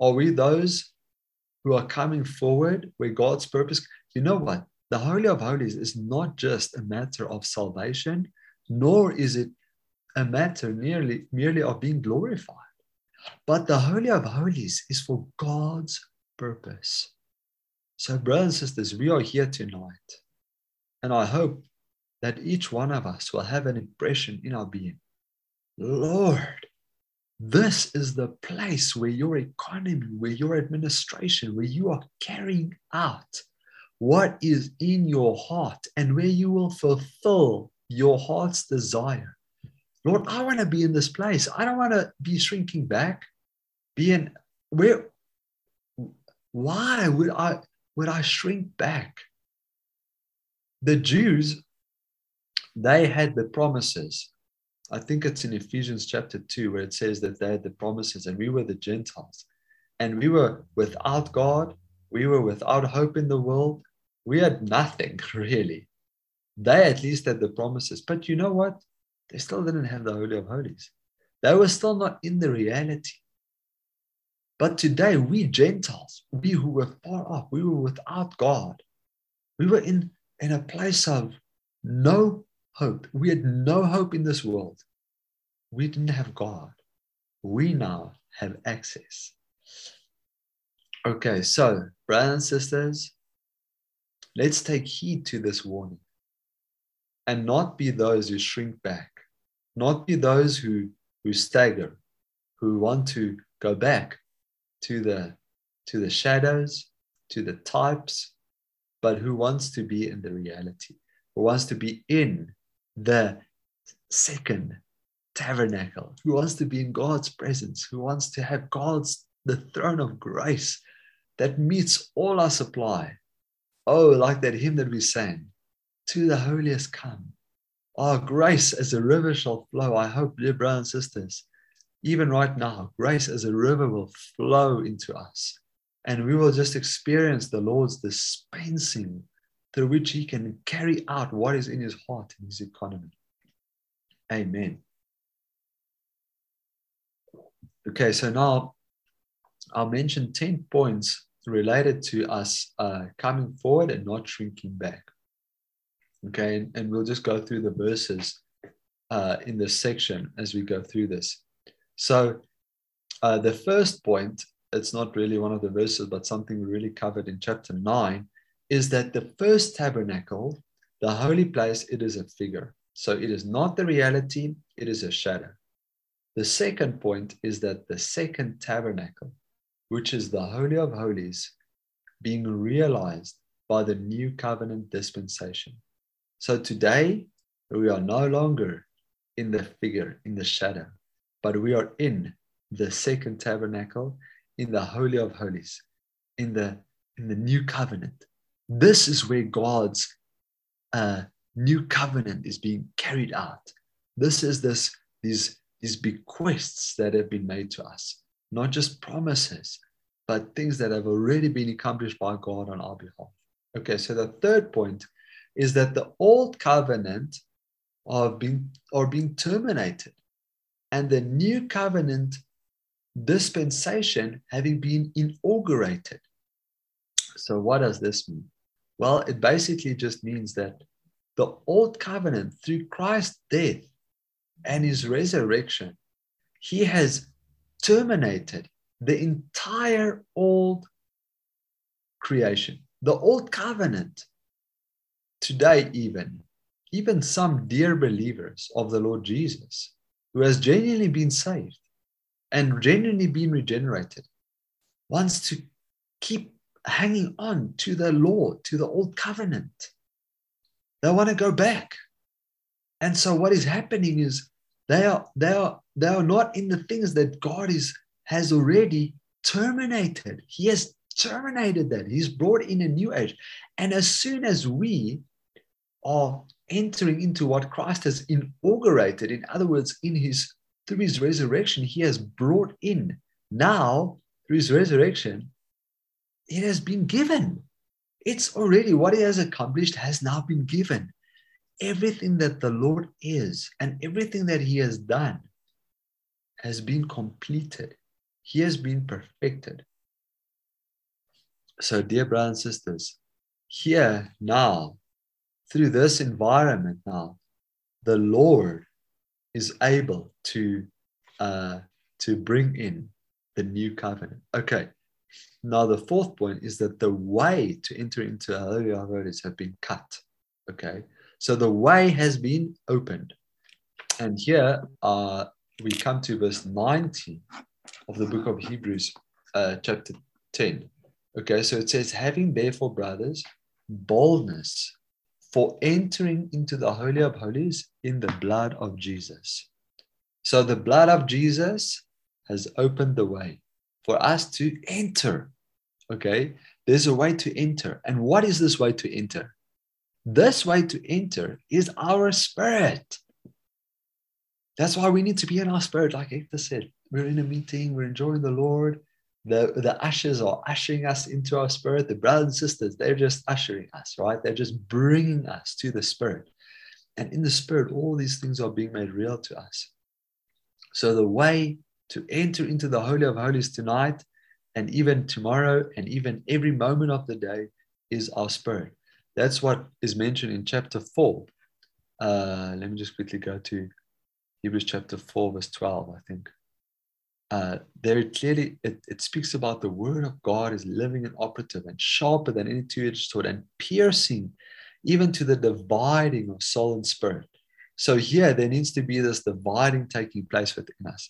A: Are we those who are coming forward where God's purpose? You know what? The Holy of Holies is not just a matter of salvation, nor is it a matter merely, merely of being glorified. But the Holy of Holies is for God's purpose. So, brothers and sisters, we are here tonight. And I hope that each one of us will have an impression in our being Lord, this is the place where your economy, where your administration, where you are carrying out what is in your heart and where you will fulfill your heart's desire. Lord, I want to be in this place. I don't want to be shrinking back. being where why would I would I shrink back? The Jews, they had the promises. I think it's in Ephesians chapter 2 where it says that they had the promises and we were the Gentiles. And we were without God, we were without hope in the world. We had nothing really. They at least had the promises. But you know what? They still didn't have the Holy of Holies. They were still not in the reality. But today, we Gentiles, we who were far off, we were without God. We were in, in a place of no hope. We had no hope in this world. We didn't have God. We now have access. Okay, so, brothers and sisters, let's take heed to this warning and not be those who shrink back, not be those who, who stagger, who want to go back to the, to the shadows, to the types, but who wants to be in the reality, who wants to be in the second tabernacle, who wants to be in God's presence, who wants to have God's, the throne of grace that meets all our supply. Oh, like that hymn that we sang, to the holiest come. Our grace as a river shall flow. I hope, dear brothers and sisters, even right now, grace as a river will flow into us. And we will just experience the Lord's dispensing through which He can carry out what is in His heart and His economy. Amen. Okay, so now I'll mention 10 points related to us uh, coming forward and not shrinking back. Okay, and, and we'll just go through the verses uh, in this section as we go through this. So, uh, the first point, it's not really one of the verses, but something we really covered in chapter 9, is that the first tabernacle, the holy place, it is a figure. So, it is not the reality, it is a shadow. The second point is that the second tabernacle, which is the Holy of Holies, being realized by the new covenant dispensation. So today, we are no longer in the figure, in the shadow, but we are in the second tabernacle, in the Holy of Holies, in the, in the new covenant. This is where God's uh, new covenant is being carried out. This is this, these, these bequests that have been made to us, not just promises, but things that have already been accomplished by God on our behalf. Okay, so the third point is that the old covenant are being, are being terminated and the new covenant dispensation having been inaugurated. So, what does this mean? Well, it basically just means that the old covenant, through Christ's death and his resurrection, he has terminated the entire old creation, the old covenant. Today, even, even some dear believers of the Lord Jesus who has genuinely been saved and genuinely being regenerated wants to keep hanging on to the law, to the old covenant. They want to go back. And so what is happening is they are they are they are not in the things that God is has already terminated. He has terminated that. He's brought in a new age. And as soon as we are entering into what Christ has inaugurated, in other words, in his through his resurrection, he has brought in now through his resurrection, it has been given. It's already what he has accomplished has now been given. Everything that the Lord is and everything that he has done has been completed. He has been perfected. So, dear brothers and sisters, here now, through this environment now, the Lord is able to uh, to bring in the new covenant. Okay. Now the fourth point is that the way to enter into Holy Holies have been cut. Okay. So the way has been opened. And here uh, we come to verse 19 of the book of Hebrews, uh, chapter 10. Okay, so it says, having therefore, brothers, boldness for entering into the Holy of Holies in the blood of Jesus. So the blood of Jesus has opened the way for us to enter. Okay, there's a way to enter. And what is this way to enter? This way to enter is our spirit. That's why we need to be in our spirit, like Hector said. We're in a meeting, we're enjoying the Lord. The, the ushers are ushering us into our spirit. The brothers and sisters, they're just ushering us, right? They're just bringing us to the spirit. And in the spirit, all these things are being made real to us. So the way to enter into the Holy of Holies tonight and even tomorrow and even every moment of the day is our spirit. That's what is mentioned in chapter 4. Uh, let me just quickly go to Hebrews chapter 4, verse 12, I think. Uh, there clearly it, it speaks about the word of God is living and operative and sharper than any two-edged sword and piercing even to the dividing of soul and spirit. So here there needs to be this dividing taking place within us.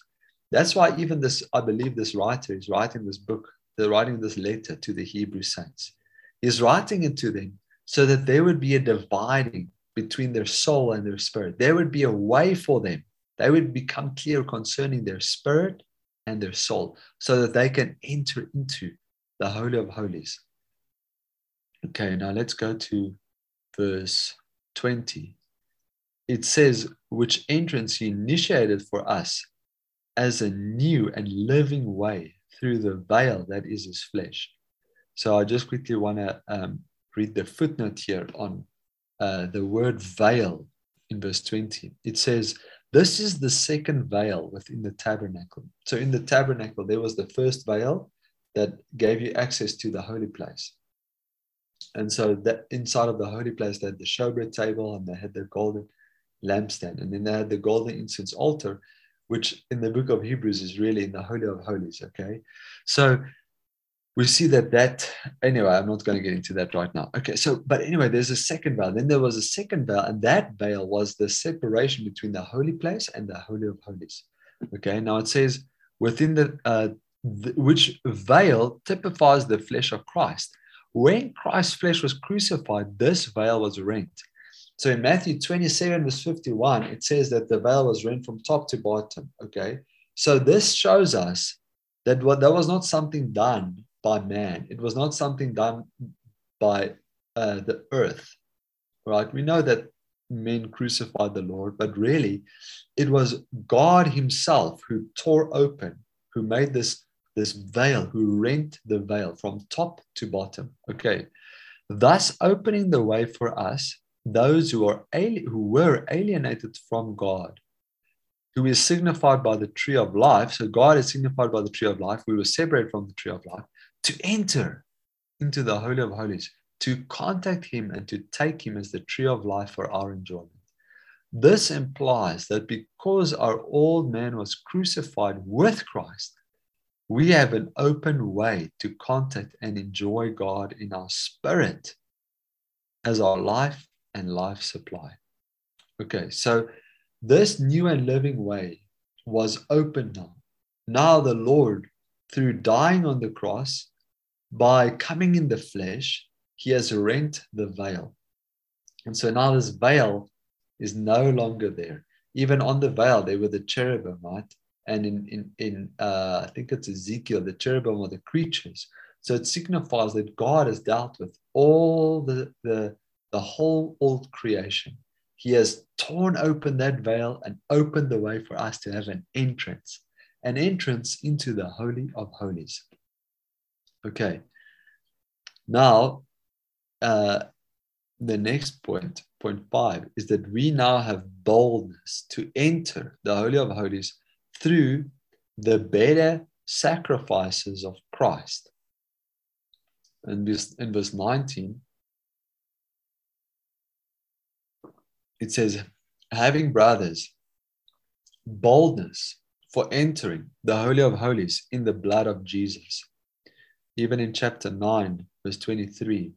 A: That's why even this, I believe this writer is writing this book, they're writing this letter to the Hebrew saints. He's writing it to them so that there would be a dividing between their soul and their spirit. There would be a way for them. They would become clear concerning their spirit and their soul so that they can enter into the Holy of Holies. Okay, now let's go to verse 20. It says, which entrance he initiated for us as a new and living way through the veil that is his flesh. So I just quickly want to um, read the footnote here on uh, the word veil in verse 20. It says, This is the second veil within the tabernacle. So in the tabernacle, there was the first veil that gave you access to the holy place. And so that inside of the holy place, they had the showbread table and they had the golden lampstand. And then they had the golden incense altar, which in the book of Hebrews is really in the Holy of Holies. Okay. So we see that that anyway i'm not going to get into that right now. Okay so but anyway there's a second veil. Then there was a second veil and that veil was the separation between the holy place and the holy of holies. Okay now it says within the, uh, the which veil typifies the flesh of christ. When christ's flesh was crucified this veil was rent. So in matthew 27 verse 51 it says that the veil was rent from top to bottom. Okay so this shows us that what that was not something done by man. It was not something done by uh, the earth, right? We know that men crucified the Lord, but really it was God Himself who tore open, who made this, this veil, who rent the veil from top to bottom. Okay. Thus opening the way for us, those who are ali- who were alienated from God, who is signified by the tree of life. So God is signified by the tree of life. We were separated from the tree of life to enter into the Holy of Holies, to contact Him and to take Him as the tree of life for our enjoyment. This implies that because our old man was crucified with Christ, we have an open way to contact and enjoy God in our spirit as our life and life supply. Okay, so this new and living way was open now. Now the Lord, through dying on the cross, by coming in the flesh, he has rent the veil. And so now this veil is no longer there. Even on the veil, there were the cherubim, right? And in, in, in uh, I think it's Ezekiel, the cherubim are the creatures. So it signifies that God has dealt with all the, the, the whole old creation. He has torn open that veil and opened the way for us to have an entrance, an entrance into the Holy of Holies. Okay. Now, uh, the next point, point five, is that we now have boldness to enter the Holy of Holies through the better sacrifices of Christ. This, in verse 19, it says, having brothers, boldness for entering the Holy of Holies in the blood of Jesus even in chapter 9, verse 23,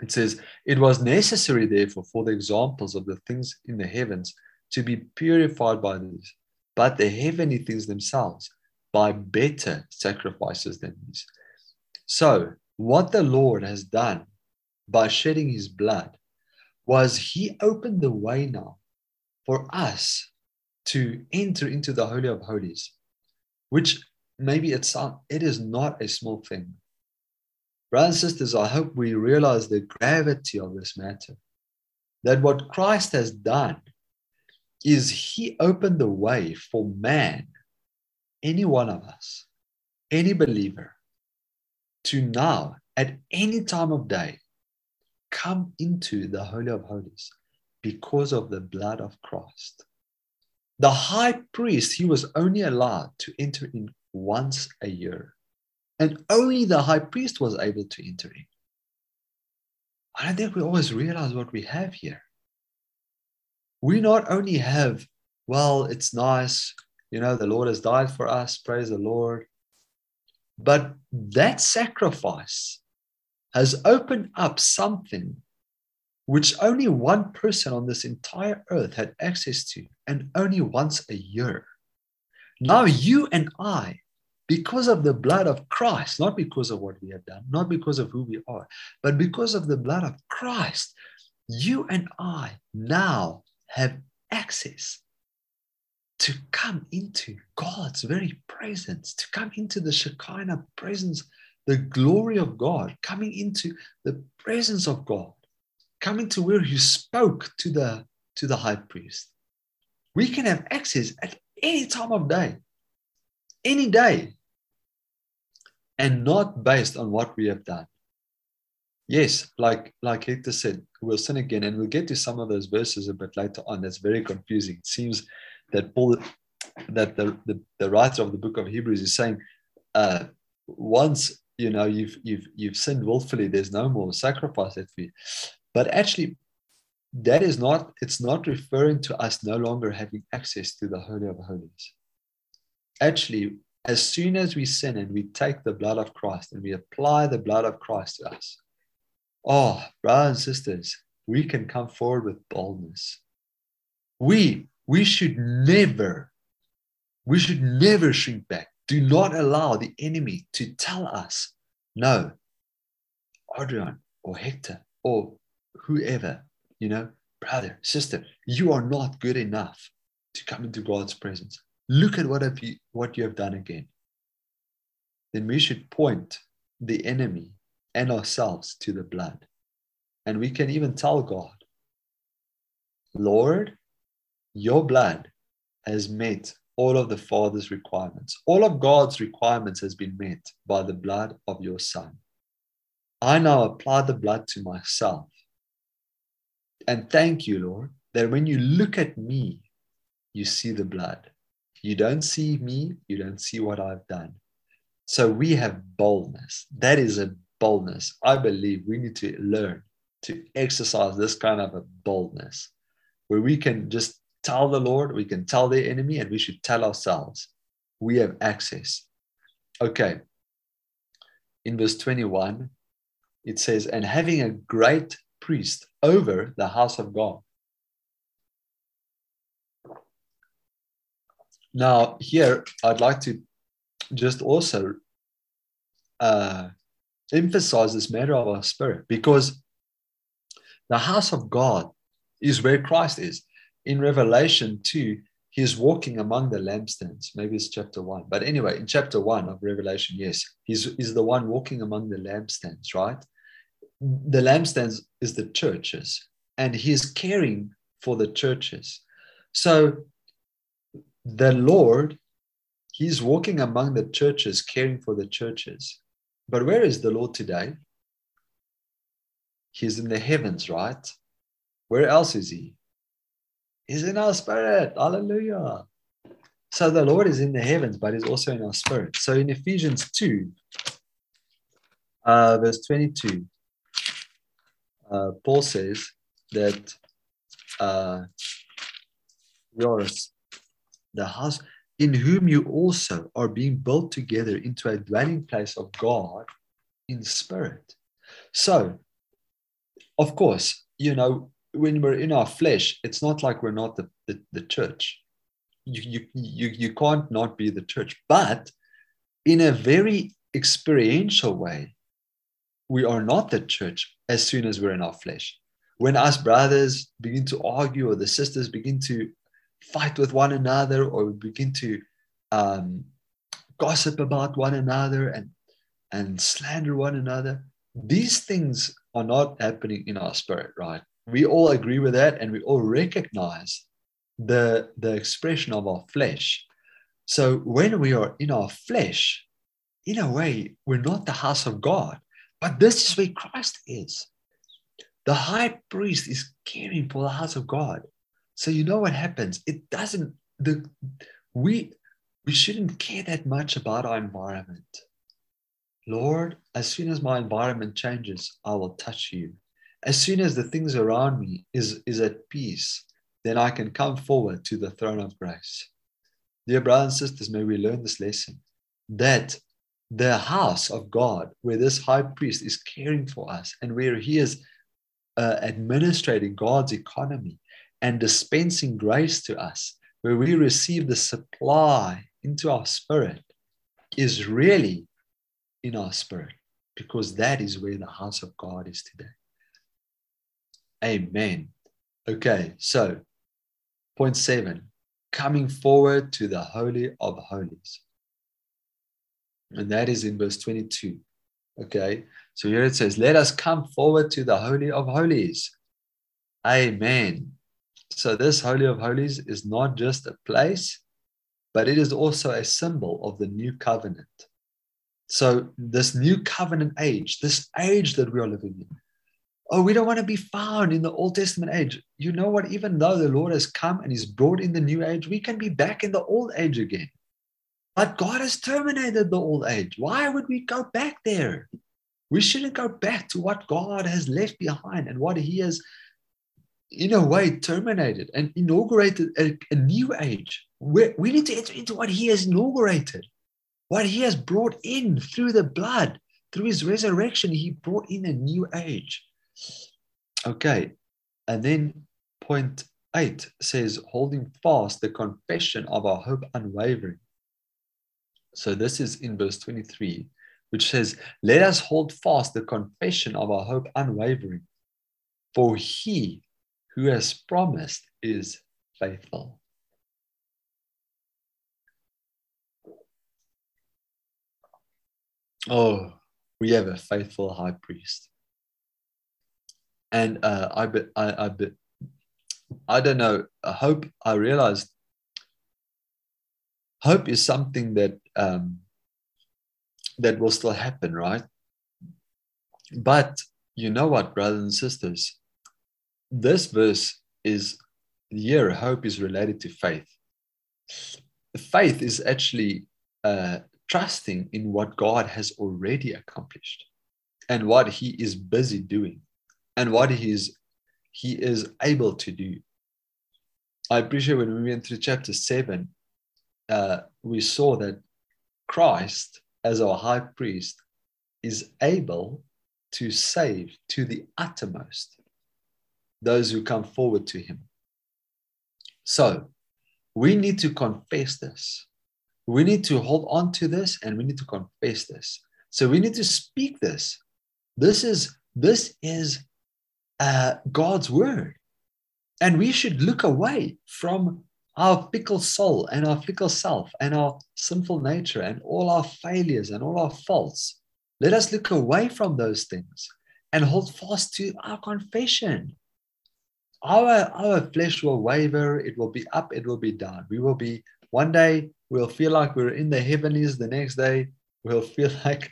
A: it says, It was necessary, therefore, for the examples of the things in the heavens to be purified by these, but the heavenly things themselves by better sacrifices than these. So, what the Lord has done by shedding his blood was he opened the way now for us to enter into the Holy of Holies, which maybe it's it is not a small thing. Brothers and sisters, I hope we realize the gravity of this matter. That what Christ has done is he opened the way for man, any one of us, any believer, to now, at any time of day, come into the Holy of Holies because of the blood of Christ. The high priest, he was only allowed to enter in once a year. And only the high priest was able to enter in. I don't think we always realize what we have here. We not only have, well, it's nice, you know, the Lord has died for us, praise the Lord. But that sacrifice has opened up something which only one person on this entire earth had access to, and only once a year. Now, you and I, because of the blood of Christ, not because of what we have done, not because of who we are, but because of the blood of Christ, you and I now have access to come into God's very presence, to come into the Shekinah presence, the glory of God, coming into the presence of God coming to where he spoke to the to the high priest. We can have access at any time of day, any day, and not based on what we have done. Yes, like like Hector said, we'll sin again, and we'll get to some of those verses a bit later on. That's very confusing. It seems that Paul, that the, the, the writer of the book of Hebrews is saying, uh, once you know you've you've you've sinned willfully, there's no more sacrifice that we but actually, that is not, it's not referring to us no longer having access to the Holy of Holies. Actually, as soon as we sin and we take the blood of Christ and we apply the blood of Christ to us, oh, brothers and sisters, we can come forward with boldness. We, we should never, we should never shrink back. Do not allow the enemy to tell us, no, Adrian or Hector or whoever, you know, brother, sister, you are not good enough to come into God's presence. Look at what have you what you have done again. Then we should point the enemy and ourselves to the blood. And we can even tell God, Lord, your blood has met all of the Father's requirements. All of God's requirements has been met by the blood of your Son. I now apply the blood to myself and thank you, Lord, that when you look at me, you see the blood. You don't see me, you don't see what I've done. So we have boldness. That is a boldness. I believe we need to learn to exercise this kind of a boldness where we can just tell the Lord, we can tell the enemy, and we should tell ourselves we have access. Okay. In verse 21, it says, And having a great priest over the house of God. Now, here I'd like to just also uh, emphasize this matter of our spirit because the house of God is where Christ is. In Revelation 2, he is walking among the lampstands. Maybe it's chapter 1. But anyway, in chapter 1 of Revelation, yes, he's, he's the one walking among the lampstands, right? the lampstands is the churches and he's caring for the churches so the lord he's walking among the churches caring for the churches. But where is the lord today? He's in the heavens right? Where else is he? He's in our spirit. Hallelujah. So the lord is in the heavens but he's also in our spirit. So in ephesians 2 uh, verse 22 uh, Paul says that uh, yours, the house in whom you also are being built together into a dwelling place of God in spirit. So, of course, you know, when we're in our flesh, it's not like we're not the, the, the church. You, you, you, you can't not be the church. But in a very experiential way, we are not the church as soon as we're in our flesh. When us brothers begin to argue, or the sisters begin to fight with one another, or we begin to um, gossip about one another and, and slander one another, these things are not happening in our spirit, right? We all agree with that and we all recognize the, the expression of our flesh. So when we are in our flesh, in a way, we're not the house of God, but this is where Christ is. The high priest is caring for the house of God. So you know what happens? It doesn't the we we shouldn't care that much about our environment. Lord, as soon as my environment changes, I will touch you. As soon as the things around me is, is at peace, then I can come forward to the throne of grace. Dear brothers and sisters, may we learn this lesson that the house of God, where this high priest is caring for us and where he is uh, administrating God's economy and dispensing grace to us, where we receive the supply into our spirit, is really in our spirit because that is where the house of God is today. Amen. Okay, so point seven coming forward to the Holy of Holies. And that is in verse 22. Okay, so here it says, Let us come forward to the Holy of Holies. Amen. So, this Holy of Holies is not just a place, but it is also a symbol of the new covenant. So, this new covenant age, this age that we are living in, oh, we don't want to be found in the Old Testament age. You know what? Even though the Lord has come and He's brought in the new age, we can be back in the old age again. But God has terminated the old age. Why would we go back there? We shouldn't go back to what God has left behind and what He has, in a way, terminated and inaugurated a, a new age. we we need to enter into what He has inaugurated, what He has brought in through the blood, through His resurrection. He brought in a new age. Okay. And then point eight says, holding fast the confession of our hope unwavering. So this is in verse 23, which says, Let us hold fast the confession of our hope unwavering, for he who has promised is faithful. Oh, we have a faithful high priest. And uh, I, be, I, I, be, I don't know, I hope I realized hope is something that um, that will still happen, right? But you know what, brothers and sisters, this verse is here. Hope is related to faith. Faith is actually uh, trusting in what God has already accomplished and what He is busy doing and what He is He is able to do. I appreciate when we went through chapter seven, uh, we saw that Christ, as our high priest, is able to save to the uttermost those who come forward to him. So we need to confess this. We need to hold on to this and we need to confess this. So we need to speak this. This is this is uh, God's word. And we should look away from our fickle soul and our fickle self and our sinful nature and all our failures and all our faults. Let us look away from those things and hold fast to our confession. Our, our flesh will waver, it will be up, it will be down. We will be, one day, we'll feel like we're in the heavenlies, the next day, we'll feel like,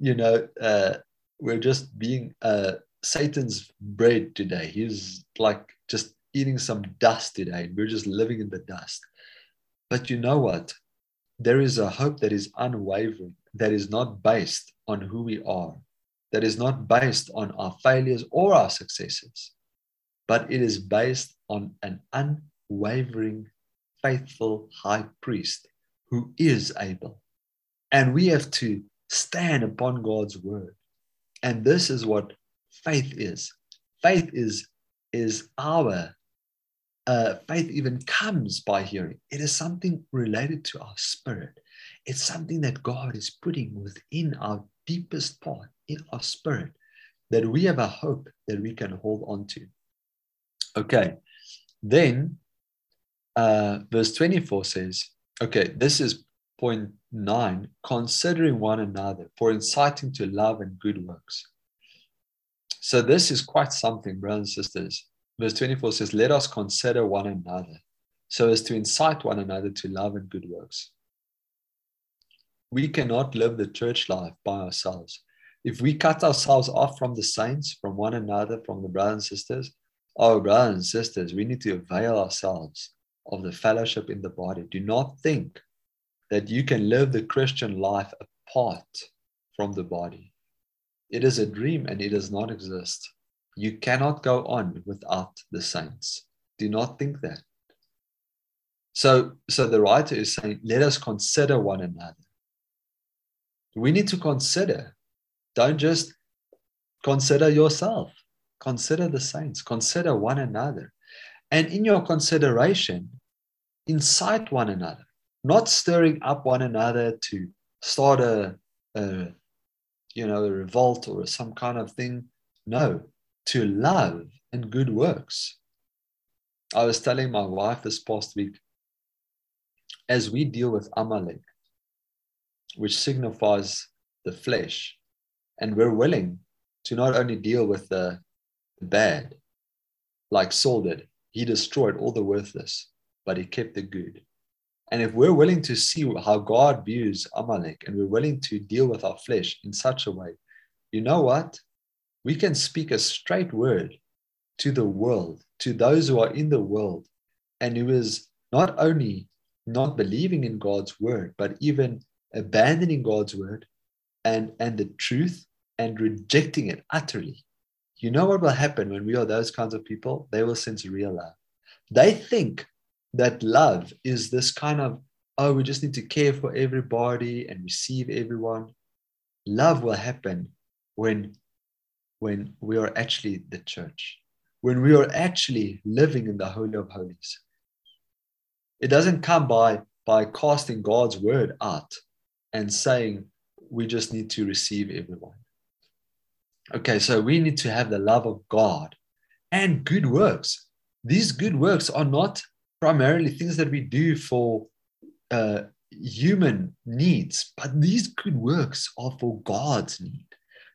A: you know, uh, we're just being uh, Satan's bread today. He's like just eating some dust today and we're just living in the dust. But you know what? There is a hope that is unwavering, that is not based on who we are, that is not based on our failures or our successes, but it is based on an unwavering, faithful high priest who is able. And we have to stand upon God's word. And this is what faith is. Faith is, is our uh, faith even comes by hearing. It is something related to our spirit. It's something that God is putting within our deepest part in our spirit that we have a hope that we can hold on to. Okay, then uh, verse 24 says, okay, this is point nine, considering one another for inciting to love and good works. So this is quite something, brothers and sisters. Verse 24 says, Let us consider one another so as to incite one another to love and good works. We cannot live the church life by ourselves. If we cut ourselves off from the saints, from one another, from the brothers and sisters, oh, brothers and sisters, we need to avail ourselves of the fellowship in the body. Do not think that you can live the Christian life apart from the body. It is a dream and it does not exist. You cannot go on without the saints. Do not think that. So, so the writer is saying, let us consider one another. We need to consider. Don't just consider yourself. Consider the saints. Consider one another. And in your consideration, incite one another, not stirring up one another to start a, a you know, a revolt or some kind of thing. No, to love and good works. I was telling my wife this past week, as we deal with Amalek, which signifies the flesh, and we're willing to not only deal with the bad, like Saul did, he destroyed all the worthless, but he kept the good. And if we're willing to see how God views Amalek and we're willing to deal with our flesh in such a way, you know what? We can speak a straight word to the world, to those who are in the world, and who is not only not believing in God's word, but even abandoning God's word and, and the truth and rejecting it utterly. You know what will happen when we are those kinds of people? They will sense real love. They think that love is this kind of, oh, we just need to care for everybody and receive everyone. Love will happen when, when we are actually the church, when we are actually living in the Holy of Holies. It doesn't come by, by casting God's word out and saying we just need to receive everyone. Okay, so we need to have the love of God and good works. These good works are not primarily things that we do for uh, human needs, but these good works are for God's need.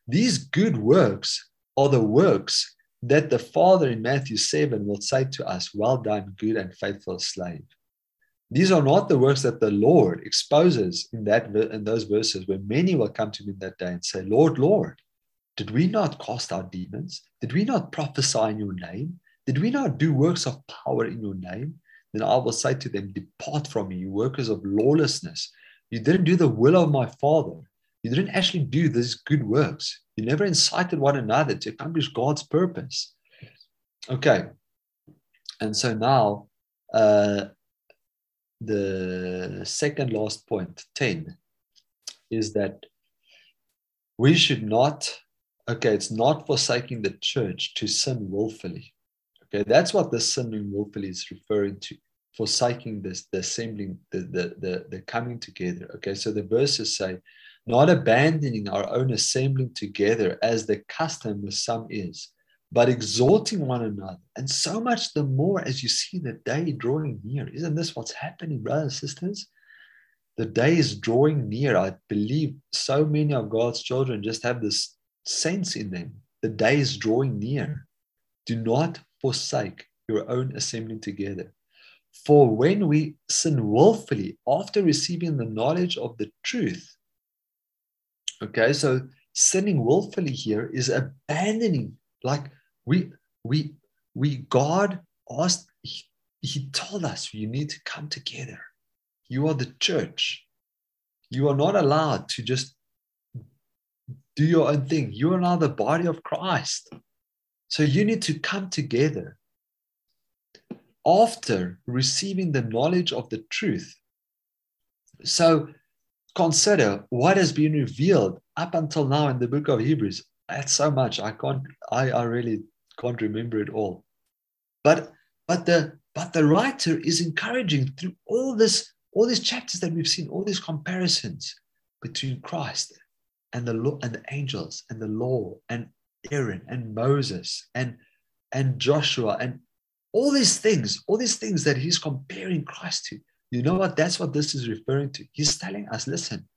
A: These good works are the works that the Father in Matthew 7 will say to us, Well done, good and faithful slave. These are not the works that the Lord exposes in that in those verses where many will come to me that day and say, Lord, Lord, did we not cast out demons? Did we not prophesy in your name? Did we not do works of power in your name? Then I will say to them, Depart from me, you workers of lawlessness. You didn't do the will of my Father. You didn't actually do these good works. You never incited one another to accomplish God's purpose. Okay. And so now, uh, the second last point, 10, is that we should not, okay, it's not forsaking the church to sin willfully. Okay, that's what the sinning willfully is referring to, forsaking this, the assembling, the, the, the, the coming together. Okay, so the verses say, not abandoning our own assembling together as the custom with some is, but exhorting one another. And so much the more as you see the day drawing near. Isn't this what's happening, brothers and sisters? The day is drawing near. I believe so many of God's children just have this sense in them. The day is drawing near. Do not forsake your own assembling together. For when we sin willfully after receiving the knowledge of the truth, okay, so sinning willfully here is abandoning, like we, we, we, God asked, he, he told us you need to come together. You are the church. You are not allowed to just do your own thing. You are now the body of Christ. So you need to come together after receiving the knowledge of the truth. So consider what has been revealed up until now in the book of Hebrews. That's so much. I can't, I, I really can't remember it all. But but the but the writer is encouraging through all this, all these chapters that we've seen, all these comparisons between Christ and the law and the angels and the law and Aaron and Moses and and Joshua and all these things, all these things that he's comparing Christ to. You know what? That's what this is referring to. He's telling us, listen,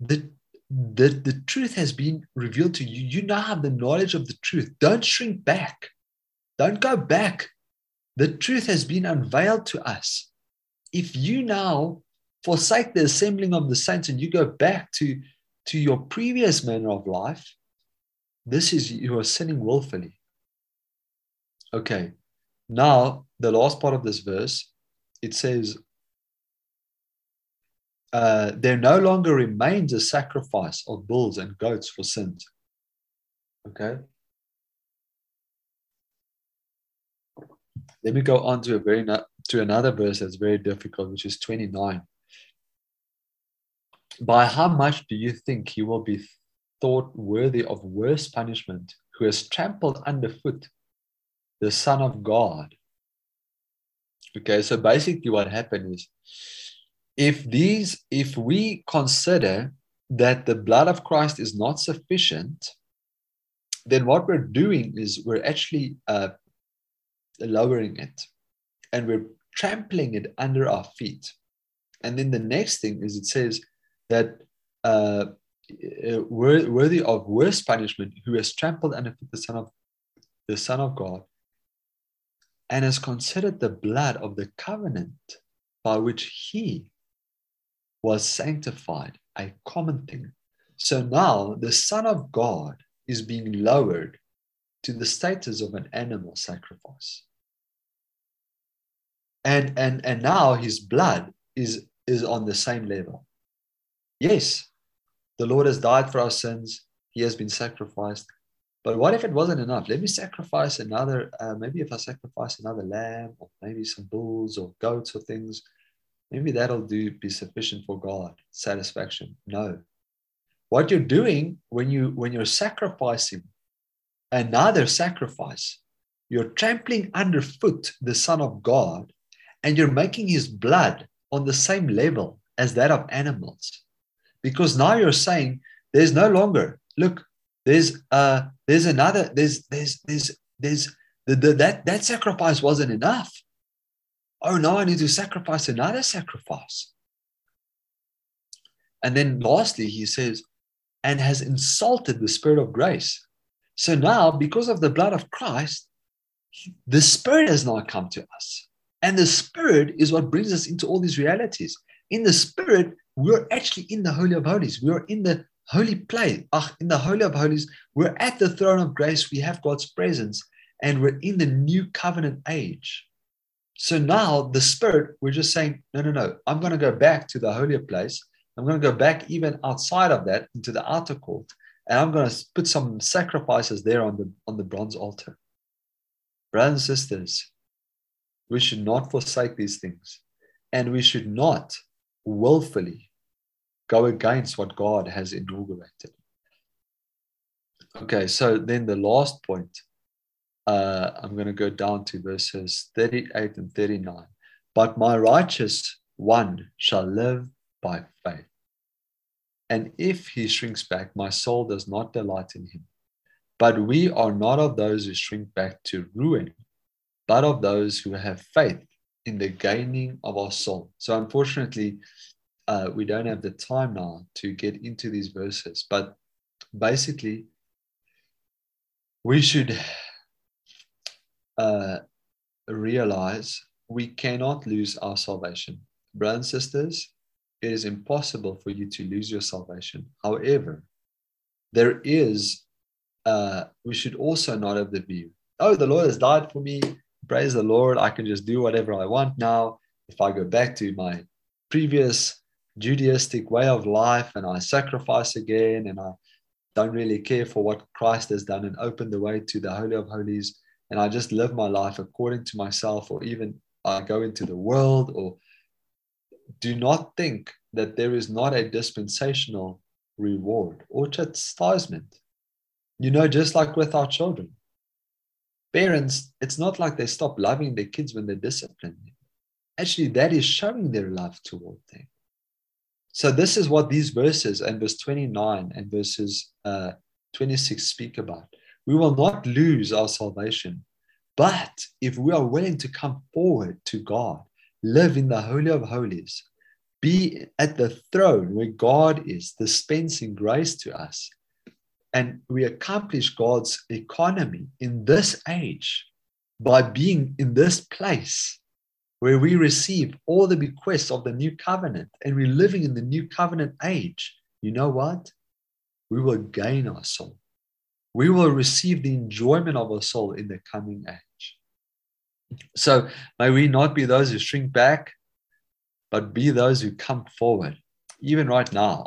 A: the, the, the truth has been revealed to you. You now have the knowledge of the truth. Don't shrink back. Don't go back. The truth has been unveiled to us. If you now forsake the assembling of the saints and you go back to, to your previous manner of life, this is you are sinning willfully. Okay, now the last part of this verse, it says, uh, there no longer remains a sacrifice of bulls and goats for sins. Okay. Let me go on to a very to another verse that's very difficult, which is 29. By how much do you think he will be thought worthy of worse punishment who has trampled underfoot the Son of God? Okay, so basically what happened is if these, if we consider that the blood of Christ is not sufficient, then what we're doing is we're actually uh, lowering it and we're trampling it under our feet. And then the next thing is it says that uh, uh worthy of worse punishment who has trampled underfoot the Son of the Son of God and has considered the blood of the covenant by which he was sanctified, a common thing. So now the Son of God is being lowered to the status of an animal sacrifice. And, and, and now his blood is, is on the same level. Yes, the Lord has died for our sins, he has been sacrificed. But what if it wasn't enough? Let me sacrifice another, uh, maybe if I sacrifice another lamb or maybe some bulls or goats or things, maybe that'll do be sufficient for God, satisfaction. No. What you're doing when you when you're sacrificing another sacrifice, you're trampling underfoot the Son of God, and you're making his blood on the same level as that of animals. Because now you're saying there's no longer, look, there's uh there's another, there's there's there's there's the, the, that that sacrifice wasn't enough oh, now I need to sacrifice another sacrifice. And then lastly, he says, and has insulted the Spirit of grace. So now, because of the blood of Christ, the Spirit has now come to us. And the Spirit is what brings us into all these realities. In the Spirit, we're actually in the Holy of Holies. We're in the holy place. Ah, in the Holy of Holies, we're at the throne of grace. We have God's presence, and we're in the new covenant age. So now the spirit, we're just saying, no, no, no, I'm going to go back to the holier place. I'm going to go back even outside of that into the outer court. And I'm going to put some sacrifices there on the, on the bronze altar. Brothers and sisters, we should not forsake these things. And we should not willfully go against what God has inaugurated. Okay, so then the last point uh, I'm going to go down to verses 38 and 39. But my righteous one shall live by faith. And if he shrinks back, my soul does not delight in him. But we are not of those who shrink back to ruin, but of those who have faith in the gaining of our soul. So, unfortunately, uh, we don't have the time now to get into these verses, but basically, we should uh, realize we cannot lose our salvation. Brothers and sisters, it is impossible for you to lose your salvation. However, there is, uh, we should also not have the view, oh, the Lord has died for me. Praise the Lord. I can just do whatever I want now. If I go back to my previous Judaistic way of life and I sacrifice again and I don't really care for what Christ has done and open the way to the Holy of Holies, and I just live my life according to myself, or even I go into the world, or do not think that there is not a dispensational reward or chastisement. You know, just like with our children, parents, it's not like they stop loving their kids when they discipline them. Actually, that is showing their love toward them. So, this is what these verses and verse 29 and verses uh, 26 speak about. We will not lose our salvation, but if we are willing to come forward to God, live in the Holy of Holies, be at the throne where God is dispensing grace to us, and we accomplish God's economy in this age by being in this place where we receive all the bequests of the new covenant and we're living in the new covenant age, you know what? We will gain our soul. We will receive the enjoyment of our soul in the coming age. So may we not be those who shrink back, but be those who come forward. Even right now,